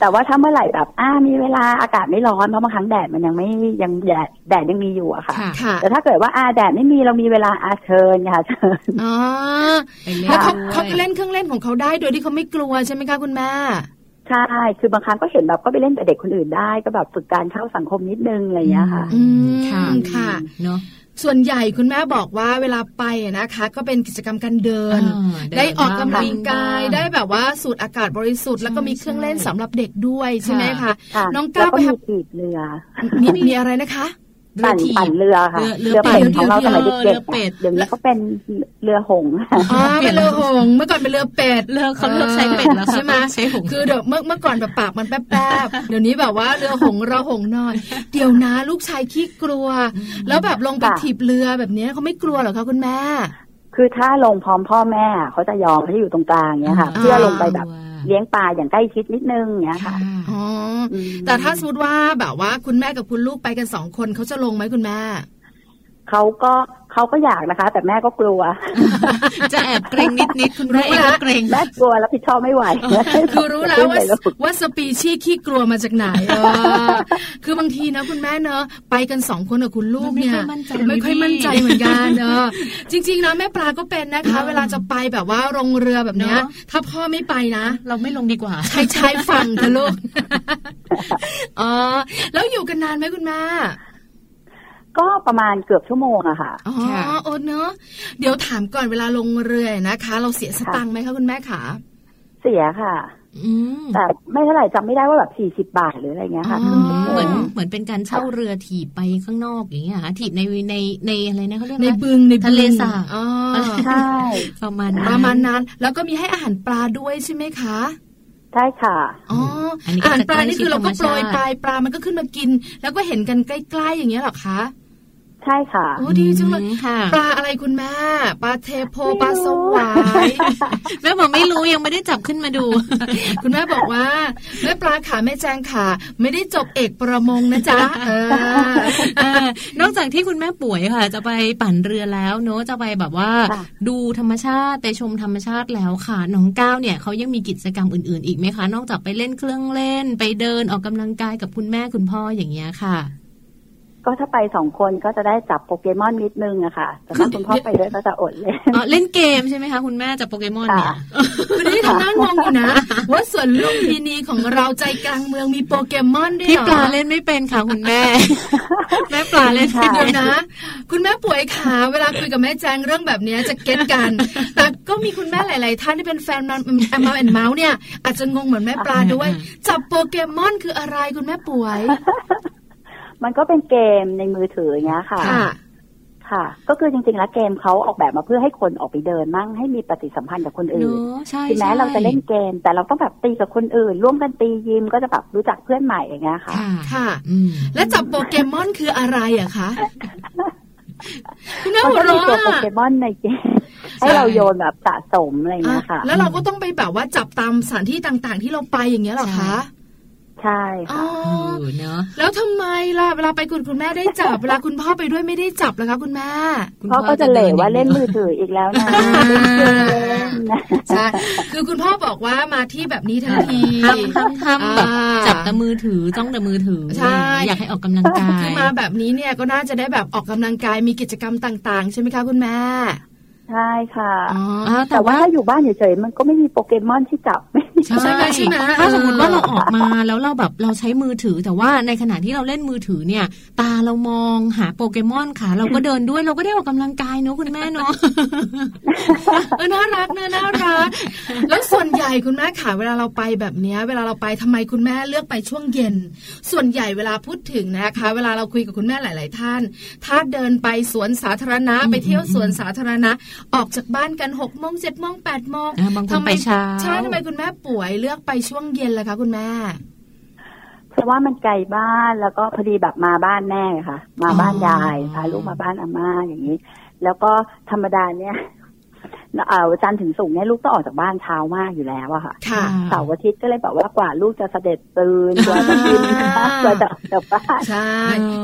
แต่ว่าถ้าเมื่อไหร่แบบอ่ามีเวลาอากาศไม่ร้อนเพราะบางครั้งแดดมันยังไม่ยังแดดแดดยังมีอยู่อะค่ะ แต่ถ้าเกิดว่าอาแดดไม่มีเรามีเวลาอาเชิญค่ะเชิญอ๋อแล้วเขาเขาเล่นเครื่องเล่นของเขาได้โดยที่เขาไม่กลัวใช่ไหมคะคุณแม่ ใช่ คือบางครั้งก็เห็นแบบก็ไปเล่นกับเด็กคนอื่นได้ ก็แบบฝึกการเข้าสังคมนิดนึงอะไรอย่างเงี้ยค่ะ อืมค่ะค่ะเนาะส่วนใหญ่คุณแม่บอกว่าเวลาไปนะคะ ก็เป็นกิจกรรมการเดิน ได้ออกกำลังกายได้แบบว่าสูดอากาศบริสุทธิ์แล้วก็มีเครื่องเล่นสำหรับเด็กด้วยใช่ไหมคะน้องก้าวไปมีปีกเรือมีมีอะไรนะคะ ปั่นปั่นเรือค่ะ เรือเป็ดของเราสมัยเด็กๆเดี๋ยวนี้เขาเป็นเรือหงอ๋อเป็นเรือหงเมื่อก่อนเป็นเรือเป็ดเรือเขาเลือกใช้เป็ดแล้วใช่ไหมใช้หงคือเดี๋ยวเมื่อเมื่อก่อนแบบปากมันแป๊บๆเดี๋ยวนี้แบบว่าเรือหงเราหงนอนเดี๋ยวนะลูกชายขี้กลัว แล้วแบบลงไปถีบเรือแบบนี้เขาไม่กลัวหรอคะคุณแม่ คือถ้าลงพร้อมพ่อแม่เขาจะยอมให้อยู่ตรงกลางเนี้ยค่ะ เพื่อลงไปแบบ เลี้ยงปลาอย่างใกล้ชิดนิดนึงเนี้ยค่ะอ๋อแต่ถ้าสมมติว่าแบบว่าคุณแม่กับคุณลูกไปกันสองคนเขาจะลงไหมคุณแม่เขาก็ เขาก็อยากนะคะ แต่แม่ก็กลัว จะแอบเกรงนิดนิดคุณแม่ก็เกรงแม่กลัวแล้วผิดชอบไม่ไหวคือรู้แล้วว่าว่าสปีชีส์ขี้กลัวมาจากไหนคือบางทีนะคุณแม่เนอะไปกันสองคนกับคุณลูกเนี่ยไม่ค่อยมั่นใจเหมือนกันเนอะจริง ๆ นะแม่ปลาก็เป็นนะคะ เวลาจะไปแบบว่าลงเรือแบบเนี้ยถ้าพ่อไม่ไปนะ เราไม่ลงดีกว่าใช้ใช้ฟังเถอะลูกอ๋อแล้วอยู่กันนานไหมคุณแม่ ก็ประมาณเกือบชั่วโมงอะค่ะ อ๋อโอเนอะเดี๋ยวถามก่อนเวลาลงเรือนะคะ เราเสียสตังค์ไหมคะคุณแม่ขาเสียค่ะแต่ไม่เท่าไหร่จำไม่ได้ว่าแบบสี่สิบบาทหรืออะไรเงี้ยค่ะ เหมือนเหมือนเป็นการเช่าเรือถีบไปข้างนอกอย่างเงี้ยค่ะถีบในในในอะไรนะเขาเรียกในบึงในทะเลสาบใช่ประมาณประมาณนั้น แล้วก็มีให้อาหารปลาด้วยใช่ไหมคะใช่ค่ะอ๋ออาหารปลานี่คือเราก็โปรยปลายปลามันก็ขึ้นมากิน แล้วก็เห็นกันใกล้ๆอย่างเงี้ยหรอคะ ใช่ค่ะโอ้ดีจังเลยปลาอะไรคุณแม่ปลาเทโพปลาสวายแม่บอกไม่รู้ยังไม่ได้จับขึ้นมาดู คุณแม่บอกว่าแม่ปลาขาแม่แจงขาไม่ได้จบเอกประมงนะจ๊ะนอกจากที่คุณแม่ป่วยค่ะ จะไปปั่นเรือแล้วเนอะจะไปแบบว่า ดูธรรมชาติไปชมธรรมชาติแล้วค่ะน้องก้าวเนี่ยเขายังมีกิจกรรมอื่น ๆ อีกไหมคะ นอกจากไปเล่นเครื่องเล่น ไปเดินออกกำลังกายกับคุณแม่คุณพ่ออย่างเงี้ยค่ะ ก็ถ้าไปสองคนก็จะได้จับโปเกมอนนิดนึงอะค่ะแต่ถ้าคุณพ่อไปด้วยก็จะอดเลยอ๋อเล่นเกมใช่ไหมคะคุณแม่จับโปเกมอนเนี่ยวันนี้ทำนั่งงงอยู่นะ ว่าส่วนลุงพีนีของเราใจกลางเมืองมีโปเกมอนด้วยพี่ปลาเล่นไม่เป็นค่ะคุณแม่ แม่ปลาเล่นเดียวนะ คุณแม่ป่วยขาเวลาคุยกับแม่แจงเรื่องแบบนี้จะเก็ตกัน แต่ก็มีคุณแม่หลาย ๆ ท่านที่เป็นแฟนมันแอมมาแอนเมาส์เนี่ยอาจจะงงเหมือนแม่ปลาด้วย จับโปเกมอนคืออะไรคุณแม่ป่วย มันก็เป็นเกมในมือถืออย่างเงี้ยค่ะ ค่ะ ก็คือจริงๆแล้วเกมเขาออกแบบมาเพื่อให้คนออกไปเดินมั่งให้มีปฏิสัมพันธ์กับคนอื่นถึงแม้เราจะเล่นเกม แต่เราต้องแบบตีกับคนอื่น ร่วมกันตียิมก็จะแบบรู้จักเพื่อนใหม่อย่างเงี้ยค่ะ ค่ะและจับโปเกมอนคืออะไรอะคะคุณแม่หัวเราะตัวโปเกมอนในเกมให้เราโยนแบบสะสมอะไรเงี้ยค่ะ แล้วเราก็ต้องไปแบบว่าจับตามสถานที่ต่างๆ ที่เราไปอย่างเงี้ยหรอคะ ใช่ค่ะเนาะแล้วทำไมล่ะเวลาไปคุณคุณแม่ได้จับ เวลาคุณพ่อไปด้วยไม่ได้จับเลยคะคุณแม่พ่อก็จะเหล่ว่าเล่นมือถืออีกแล้วนะใช่คือคุณพ่อบอกว่ามาที่แบบนี้ทันทีทำทำทำแบบจับแต่มือถือจ้องแต่มือถือใช่อยากให้ออกกำลังกายคือมาแบบนี้เนี่ยก็น่าจะได้แบบออกกำลังกายมีกิจกรรมต่าง ๆ ใช่ไหมคะคุณแม่ใช่ค่ะแต่ว่าถ้าอยู่บ้านเฉยๆมันก็ไม่มีโปเกมอนที่จับ ใช่ไหมใช่ไหมถ้าสมมติว่าเราออกมาแล้วเราแบบเราใช้มือถือ แต่ว่าในขณะที่เราเล่นมือถือเนี่ย ตาเรามองหาโปเกมอนค่ะเราก็เดินด้วยเราก็ได้ออกกำลังกายเนาะคุณแม่เนาะเออน่ารักนะน่ารัก แล้วส่วนใหญ่คุณแม่ขาเวลาเราไปแบบเนี้ย เวลาเราไปทำไมคุณแม่เลือกไปช่วงเย็น ส่วนใหญ่เวลาพูดถึงนะคะ เวลาเราคุยกับคุณแม่หลาย ๆ ท่าน ถ้าเดินไปสวนสาธารณะไปเที่ยวสวนสาธารณะ ออกจากบ้านกันหกโมงเจ็ดโมงแปดโมงทำไมเช้าใช่ทำไมคุณแม่ป่วยเลือกไปช่วงเย็นล่ะคะ คุณแม่เพราะว่ามันไกลบ้านแล้วก็พอดีแบบมาบ้านแม่ค่ะ มาบ้านยายพาลูกมาบ้านอาม่าอย่างนี้ แล้วก็ธรรมดาเนี่ยเอ่อ จันถึงสูงเนี่ยลูกต้องออกจากบ้านเช้ามากอยู่แล้วอะค่ะเสาร์อาทิตย์ก็เลยบอกว่ากว่าลูกจะเสด็จตื่นกว่าจะกินกว่าจะจากบ้านใช่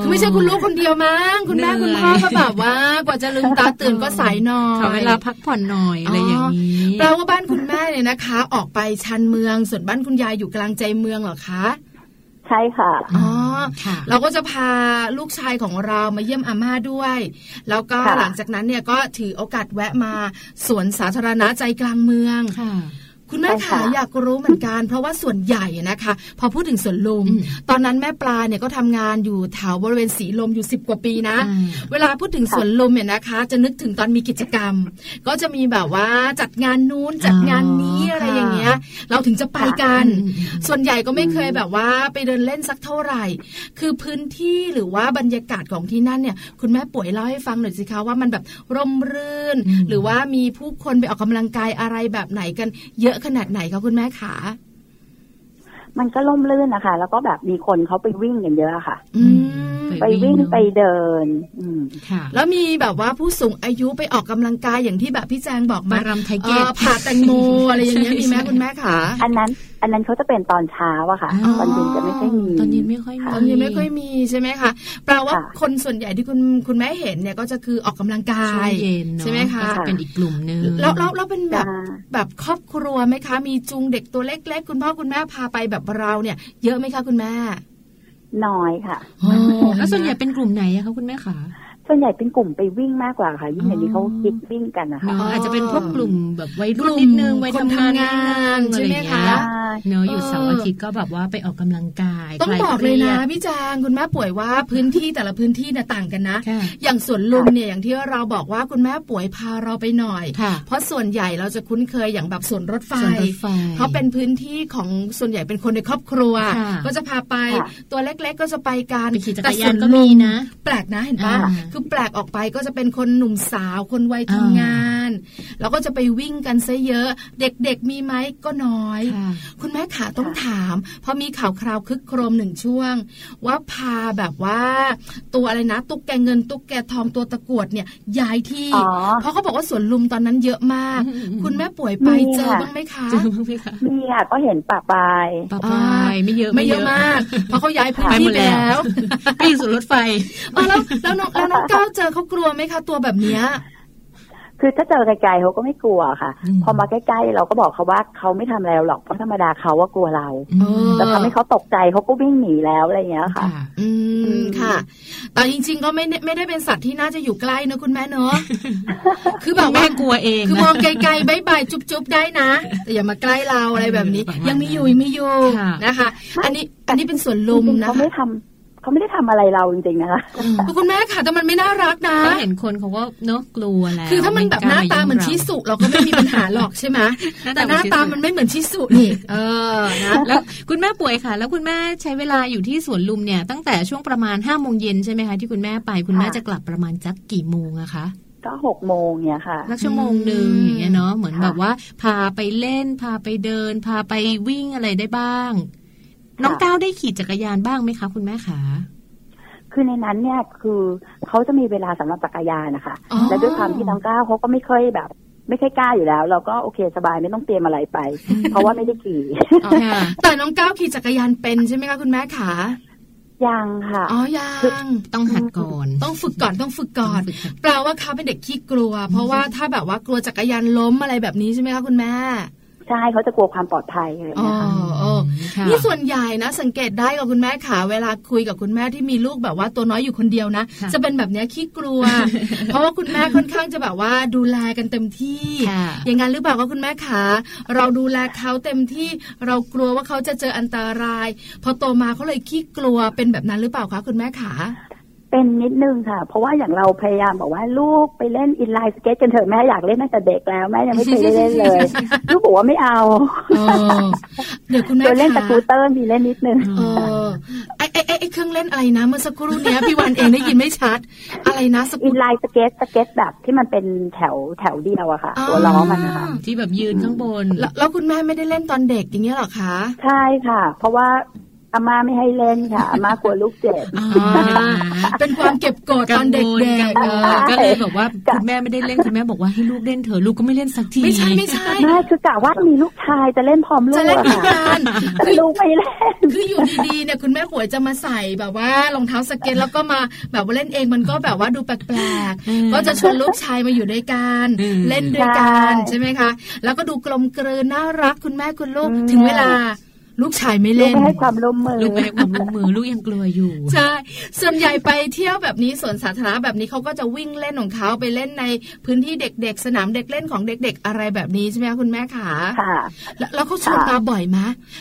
คือไม่ใช่คุณลูกคนเดียวมั้งคุณแม่คุณพ่อก็แบบว่ากว่าจะลืมตาตื่นก็สายนอนเวลาพักผ่อนหน่อยอะไรอย่างนี้แปลว่าบ้านคุณแม่เนี่ยนะคะ ออกไปชันเมืองส่วนบ้านคุณยายอยู่กลางใจเมืองเหรอคะใช่ค่ะอ๋อเราก็จะพาลูกชายของเรามาเยี่ยมอาม่าด้วย แล้วก็หลังจากนั้นเนี่ยก็ถือโอกาสแวะมาสวนสาธารณะใจกลางเมือง ค่ะคุณแม่ขาอยากรู้เหมือนกัน เพราะว่าส่วนใหญ่นะคะ พอพูดถึงสวนลุม ตอนนั้นแม่ปลาเนี่ยก็ทำงานอยู่แถวบริเวณสีลมอยู่สิบกว่าปีนะ เวลาพูดถึงสวนลุมเนี่ยนะคะ จะนึกถึงตอนมีกิจกรรม ก็จะมีแบบว่าจัดงานนู้นจัดงานนี้อะไรอย่างเงี้ย เราถึงจะไปกัน ส่วนใหญ่ก็ไม่เคยแบบว่าไปเดินเล่นสักเท่าไหร่ คือพื้นที่หรือว่าบรรยากาศของที่นั่นเนี่ย คุณแม่ป่วยเล่าให้ฟังหน่อยสิคะว่ามันแบบร่มรื่น หรือว่ามีผู้คนไปออกกำลังกายอะไรแบบไหนกันเยอะขนาดไหนคะคุณแม่ขามันก็ล่มลื่นนะคะแล้วก็แบบมีคนเขาไปวิ่งกันเยอะค่ะ อืม ไปวิ่งไปเดินอืมค่ะแล้วมีแบบว่าผู้สูงอายุไปออกกำลังกายอย่างที่แบบพี่แจงบอกมารำไทเกตผ่าแตงโมอะไรอย่างเงี้ยมีไหมคุณแม่ขาอันนั้น อันนั้นเขาจะเป็นตอนเช้าอะค่ะ ตอนเย็นจะไม่ค่อยมีตอนเย็นไม่ค่อยมีตอนเย็นไม่ค่อยมีใช่ไหมคะแปลว่าคนส่วนใหญ่ที่คุณคุณแม่เห็นเนี่ยก็จะคือออกกำลังกายใช่ไหมคะเป็นอีกกลุ่มหนึ่งแล้วแล้วเราเป็นแบบแบบครอบครัวไหมคะ มีจูงเด็กตัวเล็ก ๆ คุณพ่อคุณแม่พาไปแบบเราเนี่ย เยอะไหมคะคุณแม่ น้อยค่ะแล้วส่วนใหญ่เป็นกลุ่มไหนอะคะคุณแม่คะ ส่วนใหญ่เป็นกลุ่มไปวิ่งมากกว่าค่ะ ยิ่งอย่างนี้เขาคิดวิ่งกันนะคะอาจจะเป็นพวกกลุ่มแบบวัยรุ่นนิดนึงวัยทำงานใช่ไหมคะเนอะอยู่เสาร์อาทิตย์ก็แบบว่าไปออกกำลังกายต้องบอกเลยนะพี่จางคุณแม่ป่วยว่าพื้นที่แต่ละพื้นที่เนี่ยต่างกันนะ อย่างสวนลุมเนี่ยอย่างที่เราบอกว่าคุณแม่ป่วยพาเราไปหน่อย เพราะส่วนใหญ่เราจะคุ้นเคยอย่างแบบสวนรถไฟ เพราะเป็นพื้นที่ของส่วนใหญ่เป็นคนในครอบครัว ก็จะพาไปตัวเล็กๆก็จะไปกันแต่สวนลุมนะ แปลกนะเห็นปะคือแปลกออกไปก็จะเป็นคนหนุ่มสาวคนวัยทำงาน แล้วก็จะไปวิ่งกันซะเยอะ เด็กๆมีไหมก็น้อย คุณแม่ขาต้องถามเพราะมีข่าวคราวคึกโครมหนึ่งช่วง ว่าพาแบบว่า ตัวอะไรนะ ตุ๊กแกเงินตุ๊กแกทองตัวตะกวดเนี่ยย้ายที่ เพราะเขาบอกว่าสวนลุมตอนนั้นเยอะมาก คุณแม่ป่วยไปเจอบ้างไหมคะเจอบ้างไหมคะมีค่ะก็เห็นปะปายปะปายไม่เยอะไม่เยอะมากเพราะเขาย้ายพื้นที่ไปแล้วไปสู่รถไฟแล้วแล้วน้องแล้วน้องก้าวเจอเขากลัวไหมคะ ตัวแบบเนี้ยคือถ้าเจอไกลๆเขาก็ไม่กลัวค่ะ พอมาใกล้ๆเราก็บอกเขาว่าเขาไม่ทำอะไรหรอกเพราะธรรมดาเขาว่ากลัวเราแต่ทำให้เขาตกใจเขาก็วิ่งหนีแล้วอะไรอย่างเงี้ยค่ะ อืมค่ะแต่จริง ๆ ก็ไม่ไม่ได้เป็นสัตว์ที่น่าจะอยู่ใกล้นะคุณแม่เนาะคือแบบแม่กลัวเอง คือมองไกลๆบายบายจุ๊บๆได้นะแต่อย่ามาใกล้เราอะไรแบบนี้ ยังมีอยู่ยังมีอยู่นะคะ อันนี้อันนี้เป็นส่วนลุมนะเขาไม่ทำ เขาไม่ได้ทำอะไรเราจริงๆนะคะคุณแม่ค่ะแต่มันไม่น่ารักนะเห็นคนเขาก็เนาะกลัวแล้วคือถ้ามันแบบหน้าตาเหมือนชิสุเราก็ไม่มีปัญหาหรอกใช่ไหมแต่หน้าตามันไม่เหมือนชิสุนี่เออนะแล้วคุณแม่ป่วยค่ะ แล้วคุณแม่ใช้เวลาอยู่ที่สวนลุมเนี่ย ตั้งแต่ช่วงประมาณห้าโมงเย็นใช่ไหมคะที่คุณแม่ไปคุณแม่จะกลับประมาณจักกี่โมงอะคะก็หกโมงเนี่ยค่ะสักชั่วโมงหนึ่งอย่างเงี้ยเนาะเหมือนแบบว่า พาไปเล่น พาไปเดิน พาไปวิ่งอะไรได้บ้าง น้องก้าวได้ขี่จักรยานบ้างไหมคะคุณแม่ขาคือในนั้นเนี่ยคือเขาจะมีเวลาสำหรับจักรยานนะคะ และด้วยความที่น้องก้าวเขาก็ไม่ค่อยแบบ ไม่ค่อยกล้าอยู่แล้ว เราก็โอเคสบายไม่ต้องเตรียมอะไรไป เพราะว่าไม่ได้ขี่แต่น้องก้าวขี่จักรยานเป็นใช่ไหมคะคุณแม่ขายังค่ะอ๋อยังต้องหัดก่อน ต้องฝึกก่อนต้องฝึกก่อนแปลว่าเขาเป็นเด็กขี้กลัว เพราะว่าถ้าแบบว่ากลัวจักรยานล้มอะไรแบบนี้ใช่ไหมคะคุณแม่ ใช่เขาจะกลัวความปลอดภัยเลยนะคะนี่ส่วนใหญ่นะ สังเกตได้กับคุณแม่ขาเวลาคุยกับคุณแม่ที่มีลูกแบบว่าตัวน้อยอยู่คนเดียวนะ จะเป็นแบบนี้ขี้กลัว เพราะว่าคุณแม่ค่อนข้างจะแบบว่าดูแลกันเต็มที่ อย่างนั้นหรือเปล่าก็คุณแม่ขาเราดูแลเขาเต็มที่เรากลัวว่าเขาจะเจออันตราย พอโตมาเขาเลยขี้กลัวเป็นแบบนั้นหรือเปล่าคะคุณแม่ขา เป็นนิดนึงค่ะ เพราะว่าอย่างเราพยายามบอกว่าลูกไปเล่น inline skate กันเถอะแม่อยากเล่นตั้งแต่เด็กแล้วแม่ยังไม่เคยได้เล่นเลย ลูกบอกว่าไม่เอาเดี๋ยวคุณแม่เล่นสกูตเตอร์มีเล่นนิดนึงไอ้ไอ้ไอ้เครื่องเล่นอะไรนะเมื่อสักครู่นี้พี่วันเองได้ยินไม่ชัด อะไรนะ inline skate skate แบบที่มันเป็นแถวแถวเดียวอะค่ะตัวล้อมันนะคะที่แบบยืนข้างบน แล้วคุณแม่ไม่ได้เล่นตอนเด็กอย่างเงี้ยหรอคะ ใช่ค่ะ เพราะว่า อาม่าไม่ให้เล่นค่ะอาม่ากลัวลูกเจ็บเป็นความเก็บกดตอนเด็กๆก็เลยบอกว่าคุณแม่ไม่ได้เล่นคุณแม่บอกว่าให้ลูกเล่นเถอะลูกก็ไม่เล่นสักทีไม่ใช่ไม่ใช่ไม่คือกะว่ามีลูกชายจะเล่นพร้อมลูกจะเล่นกันคือลูกไม่เล่นคืออยู่ดีๆเนี่ยคุณแม่ป่วยจะมาใส่แบบว่ารองเท้าสเก็ตแล้วก็มาแบบว่าเล่นเองมันก็แบบว่าดูแปลกๆก็จะชวนลูกชายมาอยู่ด้วยกันเล่นด้วยกันใช่ไหมคะ แล้วก็ดูกลมเกลือน่ารักคุณแม่คุณลูกถึงเวลา ลูกชายไม่เล่นลูกไม่ให้ความร่วมมือลูกไม่ให้ความร่วมมือลูกยังกลัวอยู่ ใช่ ส่วนใหญ่ไปเที่ยวแบบนี้สวนสาธารณะแบบนี้เขาก็จะวิ่งเล่นของเขาไปเล่นในพื้นที่เด็กๆ สนามเด็กเล่นของเด็ก ๆ อะไรแบบนี้ใช่ไหมคุณแม่ขาค่ะแล้วเขาชวนมาบ่อยไหม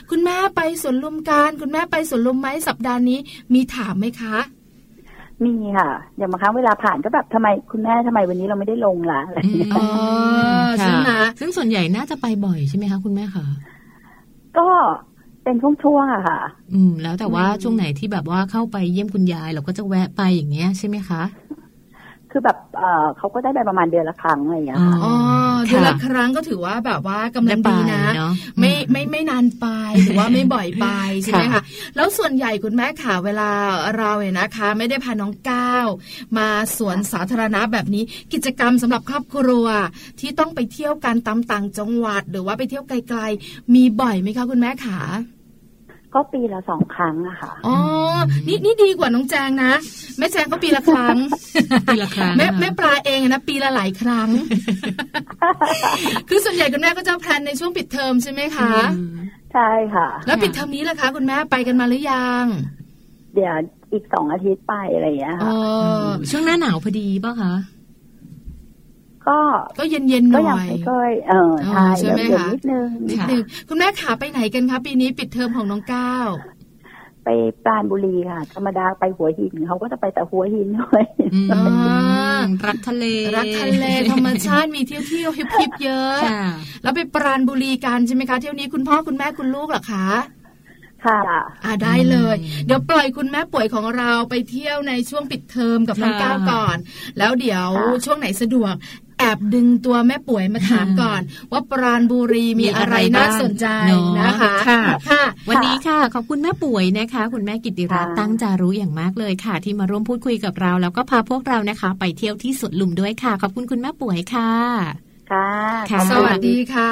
คุณแม่ไปสวนลุมการ คุณแม่ไปสวนลุมไหมสัปดาห์นี้ มีถามไหมคะมีค่ะอย่างบางครั้งเวลาผ่านก็แบบทำไมคุณแม่ทำไมวันนี้เราไม่ได้ลงล่ะอะไรอย่างเงี้ยใช่ไหมซึ่งส่วนใหญ่น่าจะไปบ่อยใช่ไหมคะคุณแม่คะก็ เป็นช่วงๆอะค่ะ อืม แล้วแต่ว่าช่วงไหนที่แบบว่าเข้าไปเยี่ยมคุณยายเราก็จะแวะไปอย่างเงี้ยใช่ไหมคะ คือแบบเออเขาก็ได้ไปประมาณเดือนละครั้งอะไรอย่างเงี้ยค่ะอ๋อเดือนละครั้งก็ถือว่าแบบว่ากำลังดีนะ ไม่ไม่ไม่นานไปหรือว่าไม่บ่อยไปใช่ไหมคะแล้วส่วนใหญ่คุณแม่ค่ะเวลาเราเนี่ยนะคะ ไม่ได้พาน้องก้าวมาสวนสาธารณะแบบนี้กิจกรรมสำหรับครอบครัวที่ต้องไปเที่ยวกันตามต่างจังหวัด หรือว่าไปเที่ยวไกล ๆ มีบ่อยไหมคะคุณแม่ขา ก็ปีละสองครั้งอะค่ะอ๋อนี่นี่ดีกว่าน้องแจงนะแม่แจงก็ปีละครั้งปีละครั้งแม่แม่ปลาเองนะปีละหลายครั้ง คือส่วนใหญ่คุณแม่ก็จะแพลนในช่วงปิดเทอมใช่ไหมคะใช่ค่ะ แล้วปิดเทอมนี้ล่ะคะ คุณแม่ไปกันมาหรือยัง เดี๋ยวอีกสองอาทิตย์ไปอะไรอย่างเงี้ยค่ะช่วงหน้าหนาวพอดีป่ะคะ ก็ก็เย็นเย็นหน่อยก็เออใช่ใช่ไหมคะนิดนึงนิดนึงคุณแม่ขาไปไหนกันคะปีนี้ปิดเทอมของน้องก้าวไปปราณบุรีค่ะ ธรรมดาไปหัวหินเขาก็จะไปแต่หัวหินด้วยรักทะเล รักทะเลธรรมชาติมีเที่ยวเที่ยวฮิปฮิปเยอะ แล้วไปปราณบุรีกันใช่ไหมคะเที่ยวนี้คุณพ่อคุณแม่คุณลูกหรอคะค่ะอ่าได้เลย เดี๋ยวปล่อยคุณแม่ป่วยของเราไปเที่ยวในช่วงปิดเทอมกับน้องก้าวก่อน แล้วเดี๋ยวช่วงไหนสะดวก แอบดึงตัวแม่ป่วยมาถามก่อน ว่าปราณบุรีมีอะไรน่าสนใจนะคะค่ะ วันนี้ค่ะ ขอบคุณแม่ป่วยนะคะ คุณแม่กิติรัตน์ตั้งจารู้อย่างมากเลยค่ะ ที่มาร่วมพูดคุยกับเรา แล้วก็พาพวกเรานะคะ ไปเที่ยวที่สวนลุมด้วยค่ะ ขอบคุณคุณแม่ป่วยค่ะ ค่ะ สวัสดีค่ะ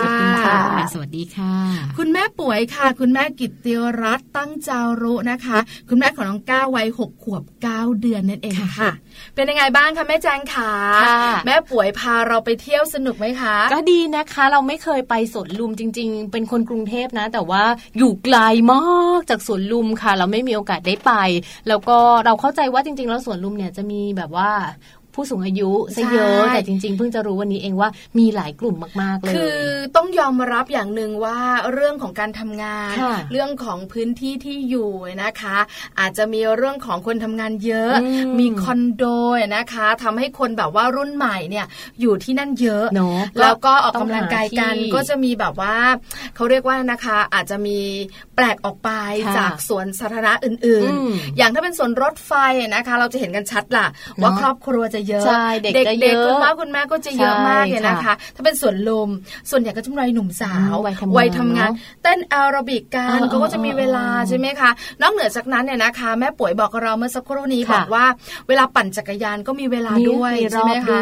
สวัสดีค่ะ คุณแม่ป่วยค่ะ คุณแม่กิตติรัตตั้งจารุนะคะ คุณแม่ของน้องก้าววัยหกขวบเก้าเดือนนั่นเองค่ะ เป็นยังไงบ้างคะแม่แจงขาแม่ป่วยพาเราไปเที่ยวสนุกไหมคะ ก็ดีนะคะ เราไม่เคยไปสวนลุมจริง ๆ เป็นคนกรุงเทพนะ แต่ว่าอยู่ไกลมากจากสวนลุมค่ะ เราไม่มีโอกาสได้ไป แล้วก็เราเข้าใจว่าจริง ๆ แล้วสวนลุมเนี่ยจะมีแบบว่า ผู้สูงอายุซะเยอะแต่จริง ๆ เพิ่งจะรู้วันนี้เองว่ามีหลายกลุ่มมาก ๆ เลย คือต้องยอมรับอย่างหนึ่งว่าเรื่องของการทำงาน เรื่องของพื้นที่ที่อยู่นะคะ อาจจะมีเรื่องของคนทำงานเยอะ มีคอนโดนะคะทำให้คนแบบว่ารุ่นใหม่เนี่ยอยู่ที่นั่นเยอะแล้วก็ออกกำลังกายกันก็จะมีแบบว่าเขาเรียกว่านะคะอาจจะมีแปลกออกไปจากสวนสาธารณะอื่น ๆ อย่างถ้าเป็นสวนรถไฟนะคะ เราจะเห็นกันชัดล่ะ ว่าครอบครัวจะเยอะเด็กเด็กคุณพ่อคุณแม่ก็จะเยอะมากเลยนะคะ ถ้าเป็นส่วนลม ส่วนใหญ่ก็จะวัยหนุ่มสาววัยทำงาน เต้นแอโรบิกกันก็จะมีเวลาใช่ไหมคะนอกเหนือจากนั้นเนี่ยนะคะ แม่ป่วยบอกเราเมื่อสักครู่นี้บอกว่า เวลาปั่นจักรยานก็มีเวลาด้วยใช่ไหมคะ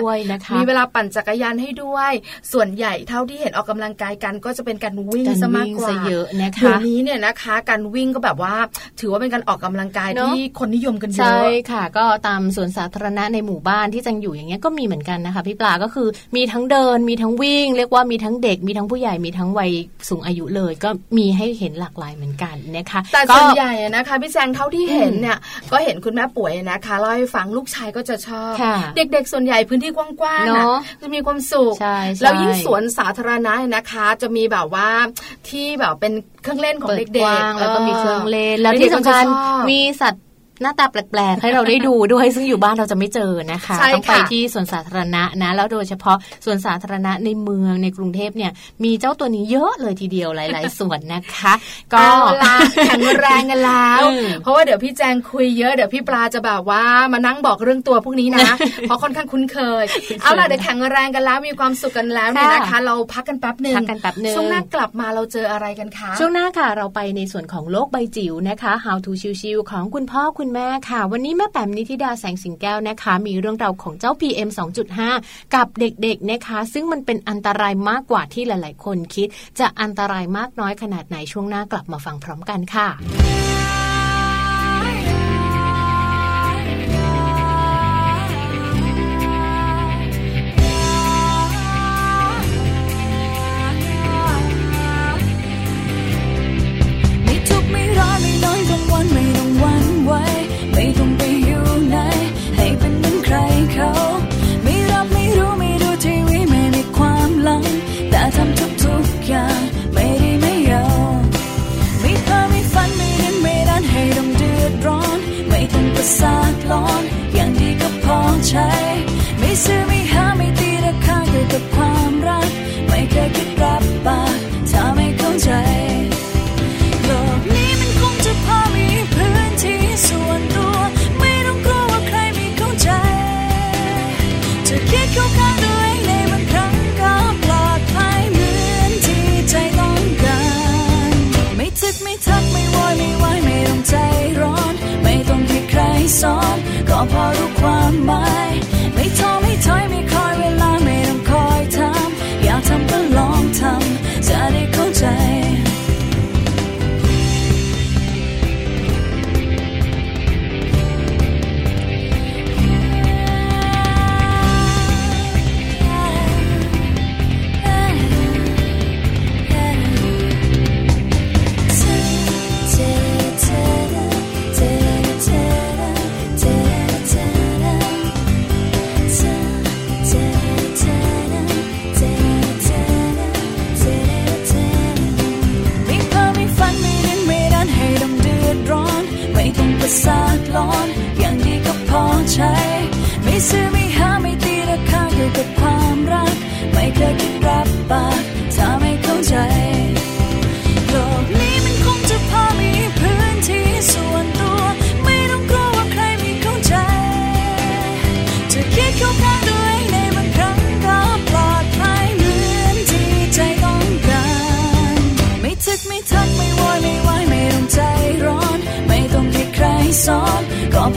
มีเวลาปั่นจักรยานให้ด้วย ส่วนใหญ่เท่าที่เห็นออกกำลังกายกันก็จะเป็นการวิ่งซะมากกว่าเยอะนะคะเดี๋ยวนี้เนี่ยนะคะ การวิ่งก็แบบว่า ถือว่าเป็นการออกกำลังกายที่คนนิยมกันเยอะใช่ค่ะ ก็ตามสวนสาธารณะในหมู่บ้านที่จังอยู่อย่างเงี้ยก็มีเหมือนกันนะคะพี่ปลาก็คือมีทั้งเดินมีทั้งวิ่ง เรียกว่ามีทั้งเด็กมีทั้งผู้ใหญ่มีทั้งวัยสูงอายุเลย ก็มีให้เห็นหลากหลายเหมือนกันนะคะแต่ส่วนใหญ่นะคะพี่แจงเท่าที่เห็นเนี่ยก็เห็นคุณแม่ป่วยนะคะเล่าให้ฟังลูกชายก็จะชอบ เด็กๆส่วนใหญ่พื้นที่กว้างๆนะจะมีความสุขแล้วยิ่งสวนสาธารณะนะคะ จะมีแบบว่าที่แบบเป็นเครื่องเล่นของเด็กๆแล้วก็มีเครื่องเล่นแล้วที่สำคัญมีสัตว์ หน้าตาแปลกๆ ให้เราได้ดูด้วยซึ่งอยู่บ้านเราจะไม่เจอนะคะต้องไปที่สวนสาธารณะนะ แล้วโดยเฉพาะสวนสาธารณะในเมืองในกรุงเทพเนี่ย มีเจ้าตัวนี้เยอะเลยทีเดียวหลาย ๆ ส่วนนะคะ ก็แข็งแรงกันแล้ว เพราะว่าเดี๋ยวพี่แจงคุยเยอะเดี๋ยวพี่ปลาจะแบบว่ามานั่งบอกเรื่องตัวพวกนี้นะ เพราะค่อนข้างคุ้นเคย เอาล่ะเดี๋ยวแข็งแรงกันแล้วมีความสุขกันแล้วเนี่ยนะคะ เราพักกันแป๊บหนึ่งพักกันแป๊บหนึ่งช่วงหน้ากลับมาเราเจออะไรกันคะช่วงหน้าค่ะเราไปในส่วนของโลกใบจิ๋วนะคะ How to ชิวๆของคุณพ่อคุณแม่ค่ะ วันนี้แม่แปมนิธิดาแสงสิงแก้วนะคะ มีเรื่องราวของเจ้า PM 2.5 กับเด็กๆนะคะ ซึ่งมันเป็นอันตรายมากกว่าที่หลาย ๆ คนคิด จะอันตรายมากน้อยขนาดไหนช่วงหน้ากลับมาฟังพร้อมกันค่ะ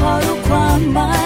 ก็พอรู้ความหมาย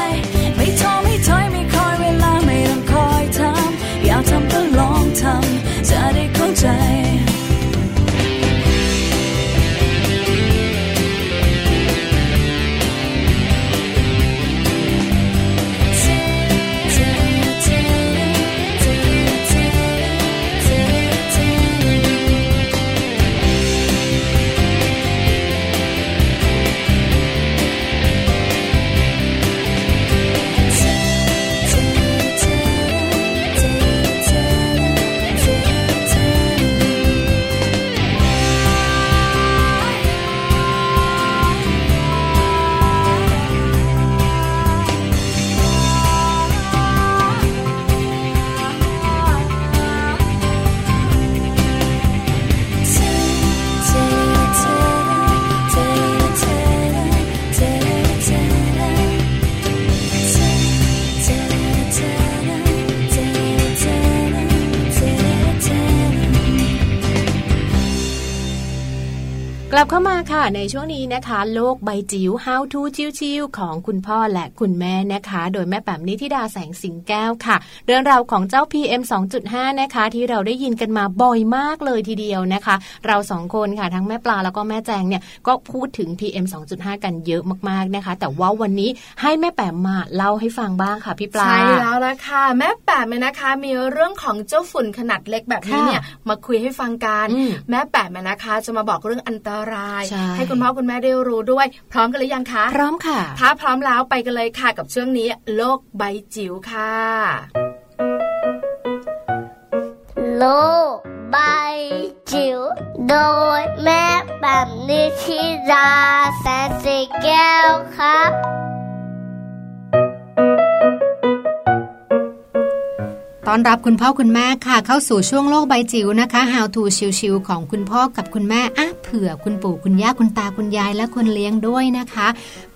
ในช่วงนี้นะคะ โลกใบจิ๋ว How to ชิวๆของคุณพ่อและคุณแม่นะคะ โดยแม่แป๋มนิธิดาแสงสิงแก้วค่ะ เรื่องราวของเจ้า PM 2.5 นะคะ ที่เราได้ยินกันมาบ่อยมากเลยทีเดียวนะคะ เราสองคนค่ะทั้งแม่ปลาแล้วก็แม่แจงเนี่ยก็พูดถึง PM 2.5 กันเยอะมากๆนะคะ แต่ว่าวันนี้ให้แม่แป๋มมาเล่าให้ฟังบ้างค่ะพี่ปลาใช่แล้วละค่ะแม่แป๋มนะคะ มีเรื่องของเจ้าฝุ่นขนาดเล็กแบบนี้เนี่ยมาคุยให้ฟังกันแม่แป๋มนะคะ จะมาบอกเรื่องอันตรายให้คุณพ่อคุณแม่ได้รู้ด้วย พร้อมกันหรือยังคะพร้อมค่ะ ถ้าพร้อมแล้วไปกันเลยค่ะกับช่วงนี้ โลกใบจิ๋วค่ะ โลกใบจิ๋วโดยแม่แบบนิชิราแสนสีแก้วครับ ตอนรับคุณพ่อคุณแม่ค่ะ เข้าสู่ช่วงโลกใบจิ๋วนะคะ How to ชิวๆของคุณพ่อกับคุณแม่อะเผื่อคุณปู่คุณย่าคุณตาคุณยายและคนเลี้ยงด้วยนะคะ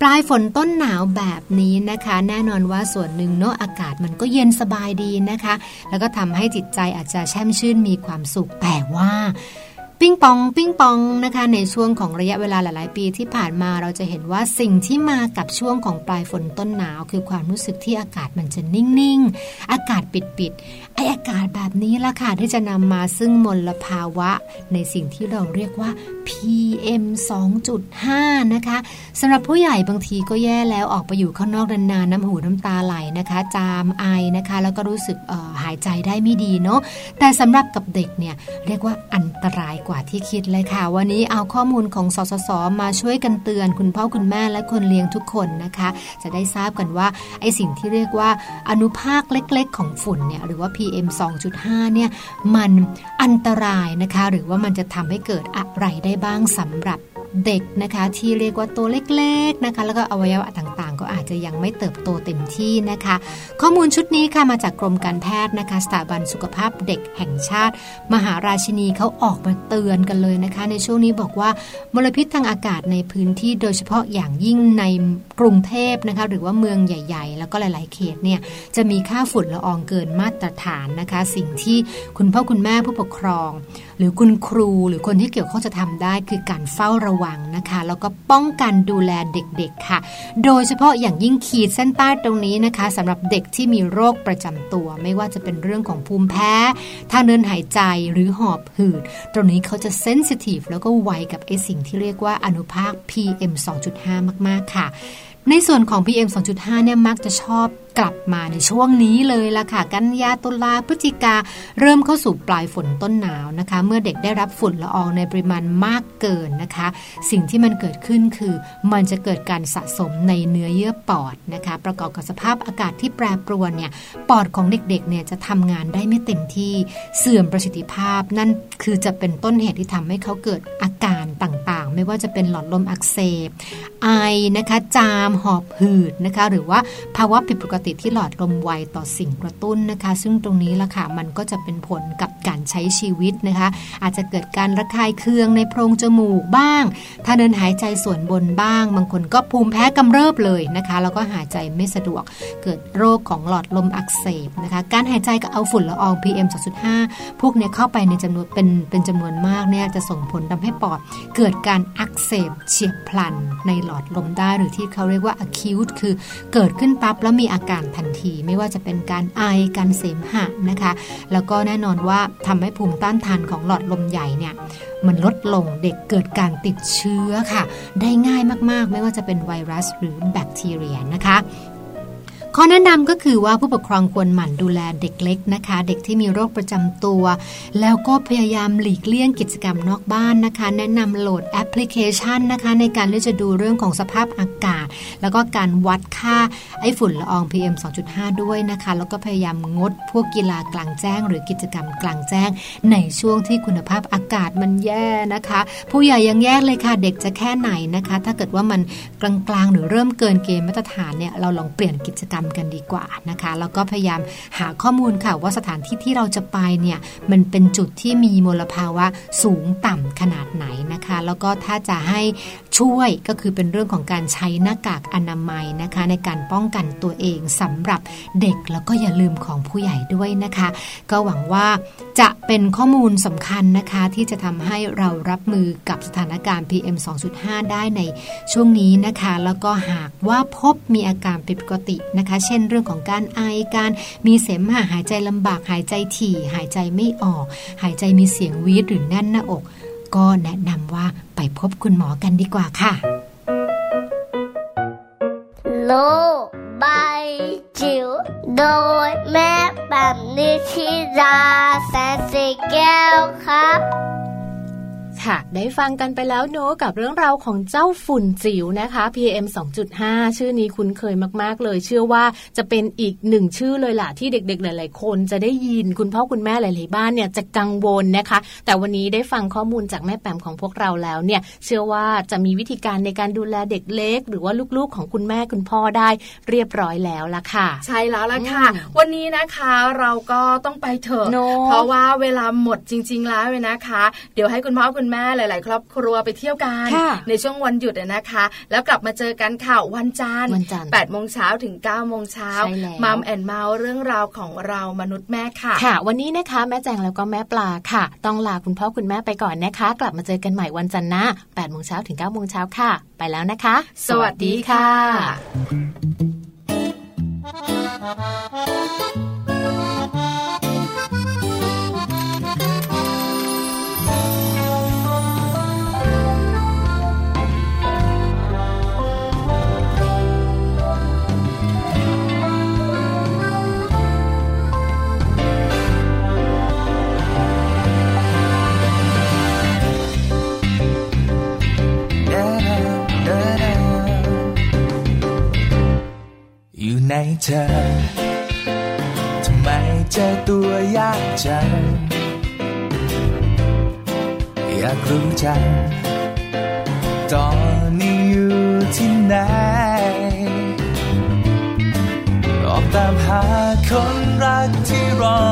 ปลายฝนต้นหนาวแบบนี้นะคะ แน่นอนว่าส่วนหนึ่งเนาะอากาศมันก็เย็นสบายดีนะคะ แล้วก็ทำให้จิตใจอาจจะแช่มชื่นมีความสุขแต่ว่า ปิ้งปองปิ้งปองนะคะในช่วงของระยะเวลาหลาย ๆ ปีที่ผ่านมาเราจะเห็นว่าสิ่งที่มากับช่วงของปลายฝนต้นหนาว คือความรู้สึกที่อากาศมันจะนิ่ง ๆ อากาศปิด ๆ ไออากาศแบบนี้ละค่ะที่จะนำมาซึ่งมลภาวะ ในสิ่งที่เราเรียกว่า PM 2.5 นะคะสำหรับผู้ใหญ่บางทีก็แย่แล้วออกไปอยู่ข้างนอกนานๆน้ำหูน้ำตาไหลนะคะ จามไอนะคะ แล้วก็รู้สึกหายใจได้ไม่ดีเนาะแต่สำหรับกับเด็กเนี่ยเรียกว่าอันตรายกว่าที่คิดเลยค่ะ วันนี้เอาข้อมูลของสสสมาช่วยกันเตือน คุณพ่อคุณแม่และคนเลี้ยงทุกคนนะคะ จะได้ทราบกันว่าไอสิ่งที่เรียกว่าอนุภาคเล็ก ๆ ของฝุ่นเนี่ยหรือว่า PM 2.5 เนี่ยมันอันตรายนะคะ หรือว่ามันจะทำให้เกิดอะไรได้บ้างสำหรับเด็กนะคะ ที่เรียกว่าตัวเล็กๆนะคะ แล้วก็อวัยวะต่าง อาจจะยังไม่เติบโตเต็มที่นะคะ ข้อมูลชุดนี้ค่ะมาจากกรมการแพทย์นะคะ สถาบันสุขภาพเด็กแห่งชาติ มหาราชินีเขาออกมาเตือนกันเลยนะคะ ในช่วงนี้บอกว่ามลพิษทางอากาศในพื้นที่โดยเฉพาะอย่างยิ่งในกรุงเทพนะคะหรือว่าเมืองใหญ่ ๆ แล้วก็หลาย ๆ เขตเนี่ยจะมีค่าฝุ่นละอองเกินมาตรฐานนะคะ สิ่งที่คุณพ่อคุณแม่ผู้ปกครอง หรือคุณครูหรือคนที่เกี่ยวข้องจะทำได้คือการเฝ้าระวังนะคะ แล้วก็ป้องกันดูแลเด็กๆค่ะ โดยเฉพาะอย่างยิ่งขีดเส้นใต้ตรงนี้นะคะสำหรับเด็กที่มีโรคประจำตัว ไม่ว่าจะเป็นเรื่องของภูมิแพ้ ทางเดินหายใจหรือหอบหืด ตรงนี้เขาจะเซนซิทีฟแล้วก็ไวกับไอสิ่งที่เรียกว่าอนุภาค PM 2.5 มาก ๆ ค่ะ ในส่วนของ PM 2.5 เนี่ยมักจะชอบ กลับมาในช่วงนี้เลยล่ะค่ะ กันยาตุลาพฤศจิกา เริ่มเข้าสู่ปลายฝนต้นหนาวนะคะ เมื่อเด็กได้รับฝุ่นละอองในปริมาณมากเกินนะคะ สิ่งที่มันเกิดขึ้นคือ มันจะเกิดการสะสมในเนื้อเยื่อปอดนะคะ ประกอบกับสภาพอากาศที่แปรปรวนเนี่ยปอดของเด็กๆเนี่ยจะทำงานได้ไม่เต็มที่เสื่อมประสิทธิภาพ นั่นคือจะเป็นต้นเหตุที่ทำให้เขาเกิดอาการต่างๆ ไม่ว่าจะเป็นหลอดลมอักเสบไอนะคะจามหอบหืดนะคะ หรือว่าภาวะผิดปกติที่หลอดลมไวต่อสิ่งกระตุ้นนะคะ ซึ่งตรงนี้ละค่ะมันก็จะเป็นผลกับการใช้ชีวิตนะคะ อาจจะเกิดการระคายเคืองในโพรงจมูกบ้าง ถ้าเดินหายใจส่วนบนบ้าง บางคนก็ภูมิแพ้กำเริบเลยนะคะ แล้วก็หายใจไม่สะดวก เกิดโรคของหลอดลมอักเสบนะคะ การหายใจก็เอาฝุ่นละออง PM 2.5 พวกนี้เข้าไปในจำนวนเป็นเป็นจำนวนมากเนี่ยจะส่งผลทำให้ปอดเกิดการอักเสบเฉียบพลันในหลอดลมได้หรือที่เขาเรียกว่า acute คือเกิดขึ้นปั๊บแล้วมีอาการทันที ไม่ว่าจะเป็นการไอการเสมหะนะคะ แล้วก็แน่นอนว่าทำให้ภูมิต้านทานของหลอดลมใหญ่เนี่ยมันลดลงเด็กเกิดการติดเชื้อค่ะ ได้ง่ายมากๆ ไม่ว่าจะเป็นไวรัสหรือแบคทีเรียนะคะ ข้อแนะนำก็คือว่าผู้ปกครองควรหมั่นดูแลเด็กเล็กนะคะ เด็กที่มีโรคประจำตัว แล้วก็พยายามหลีกเลี่ยงกิจกรรมนอกบ้านนะคะ แนะนำโหลดแอปพลิเคชันนะคะ ในการที่จะดูเรื่องของสภาพอากาศ แล้วก็การวัดค่าไอฝุ่นละออง PM 2.5 ด้วยนะคะ แล้วก็พยายามงดพวกกีฬากลางแจ้ง หรือกิจกรรมกลางแจ้ง ในช่วงที่คุณภาพอากาศมันแย่นะคะ ผู้ใหญ่ยังแยกเลยค่ะเด็กจะแค่ไหนนะคะ ถ้าเกิดว่ามันกลางๆ หรือเริ่มเกินเกณฑ์มาตรฐานเนี่ยเราลองเปลี่ยนกิจกรรมกันดีกว่านะคะแล้วก็พยายามหาข้อมูลค่ะว่าสถานที่ที่เราจะไปเนี่ยมันเป็นจุดที่มีมลภาวะสูงต่ำขนาดไหนนะคะ แล้วก็ถ้าจะให้ช่วยก็คือเป็นเรื่องของการใช้หน้ากากอนามัยนะคะ ในการป้องกันตัวเองสำหรับเด็กแล้วก็อย่าลืมของผู้ใหญ่ด้วยนะคะ ก็หวังว่าจะเป็นข้อมูลสำคัญนะคะ ที่จะทำให้เรารับมือกับสถานการณ์ PM 2.5 ได้ในช่วงนี้นะคะ แล้วก็หากว่าพบมีอาการผิดปกตินะคะเช่นเรื่องของการไอการมีเสมหะหายใจลำบากหายใจถี่ หายใจไม่ออก หายใจมีเสียงวีดหรือแน่นหน้าอก ก็แนะนำว่าไปพบคุณหมอกันดีกว่าค่ะ โลบายจิ๋วโดยแม่แบบนิชิราแสนสีแก้วครับ ค่ะ ได้ฟังกันไปแล้วเนอะกับเรื่องราวของเจ้าฝุ่นจิ๋วนะคะ PM 2.5 ชื่อนี้คุ้นเคยมาก ๆ เลย เชื่อว่าจะเป็นอีกหนึ่งชื่อเลยล่ะ ที่เด็ก ๆ หลาย ๆ คนจะได้ยินคุณพ่อคุณแม่หลาย ๆ บ้านเนี่ยจะกังวลนะคะ แต่วันนี้ได้ฟังข้อมูลจากแม่แปมของพวกเราแล้วเนี่ย เชื่อว่าจะมีวิธีการในการดูแลเด็กเล็ก หรือว่าลูก ๆ ของคุณแม่คุณพ่อได้เรียบร้อยแล้วล่ะค่ะ ใช่แล้วล่ะค่ะ วันนี้นะคะเราก็ต้องไปเถอะเพราะว่าเวลาหมดจริง ๆ แล้วเลยนะคะ เดี๋ยวให้คุณพ่อคุณแม่หลาย ๆ ครอบครัวไปเที่ยวกันในช่วงวันหยุดนะคะ แล้วกลับมาเจอกันข่าววันจันทร์แปดโมงเช้าถึง9ก้าโมงเช้ามัมแอนเมาส์เรื่องราวของเรามนุษย์แม่ค่ะ ค่ะ วันนี้นะคะแม่แจงแล้วก็แม่ปลาค่ะ ต้องลาคุณพ่อคุณแม่ไปก่อนนะคะ กลับมาเจอกันใหม่วันจันทร์หน้าแปดโมงเช้าถึง9ก้าโมงเช้าค่ะ ไปแล้วนะคะ สวัสดีค่ะ ในเธอ ทำไมเจอตัวยากจัง อยากรู้จัง ตอนนี้อยู่ที่ไหน ออกตามหาคนรักที่รอ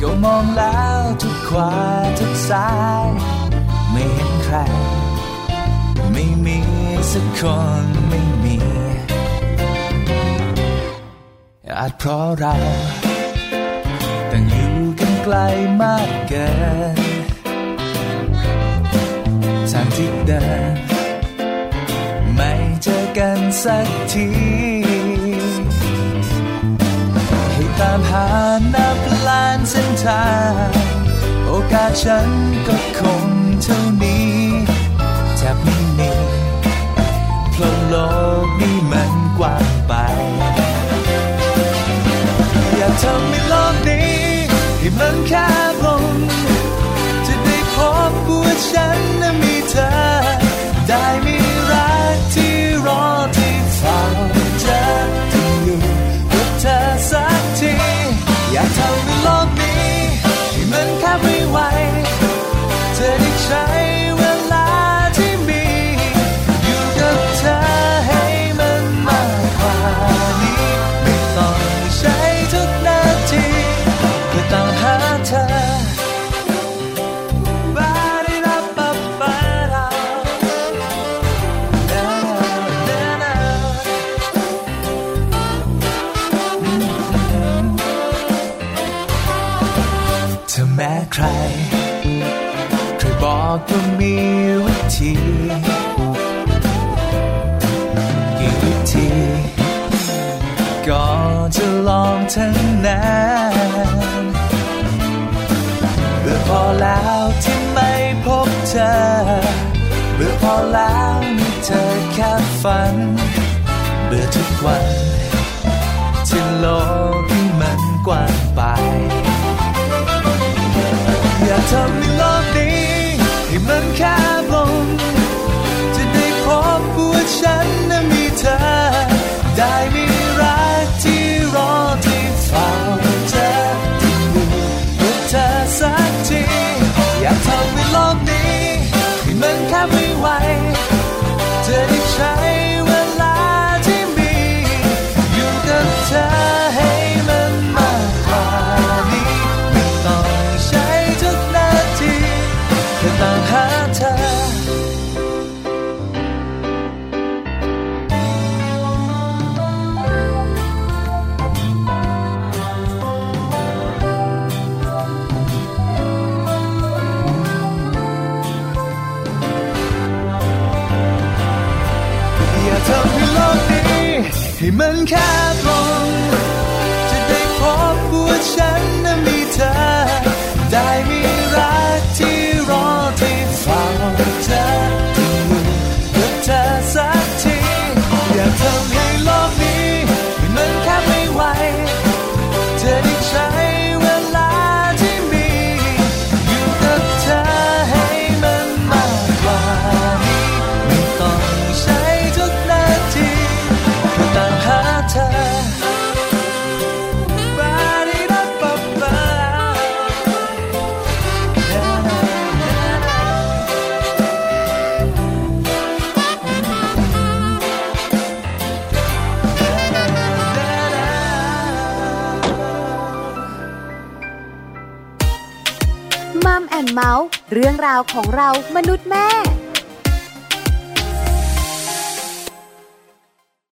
ก็มองแล้วทุกขวาทุกซ้าย ไม่เห็นใคร ไม่มีสักคนไม่มี อาจเพราะเราต่างอยู่กันไกลมากเกินทางที่เดินไม่เจอกันสักทีให้ตามหานับล้านเส้นทางโอกาสฉันก็คงเท่านี้แทบไม่มีเพราะโลกนี้มันกว้างำให้โลกนี้ให้มันแคบลงจะได้พบว่าฉันนั้นมีเธอ ก็มีวิธีกี่วิธีก็จะลองทั้งนั้นเบื่อพอแล้วที่ไม่พบเธอเบื่อพอแล้วมีเธอแค่ฝัน เบื่อทุกวันที่โลง care. เรื่องราวของเรามนุษย์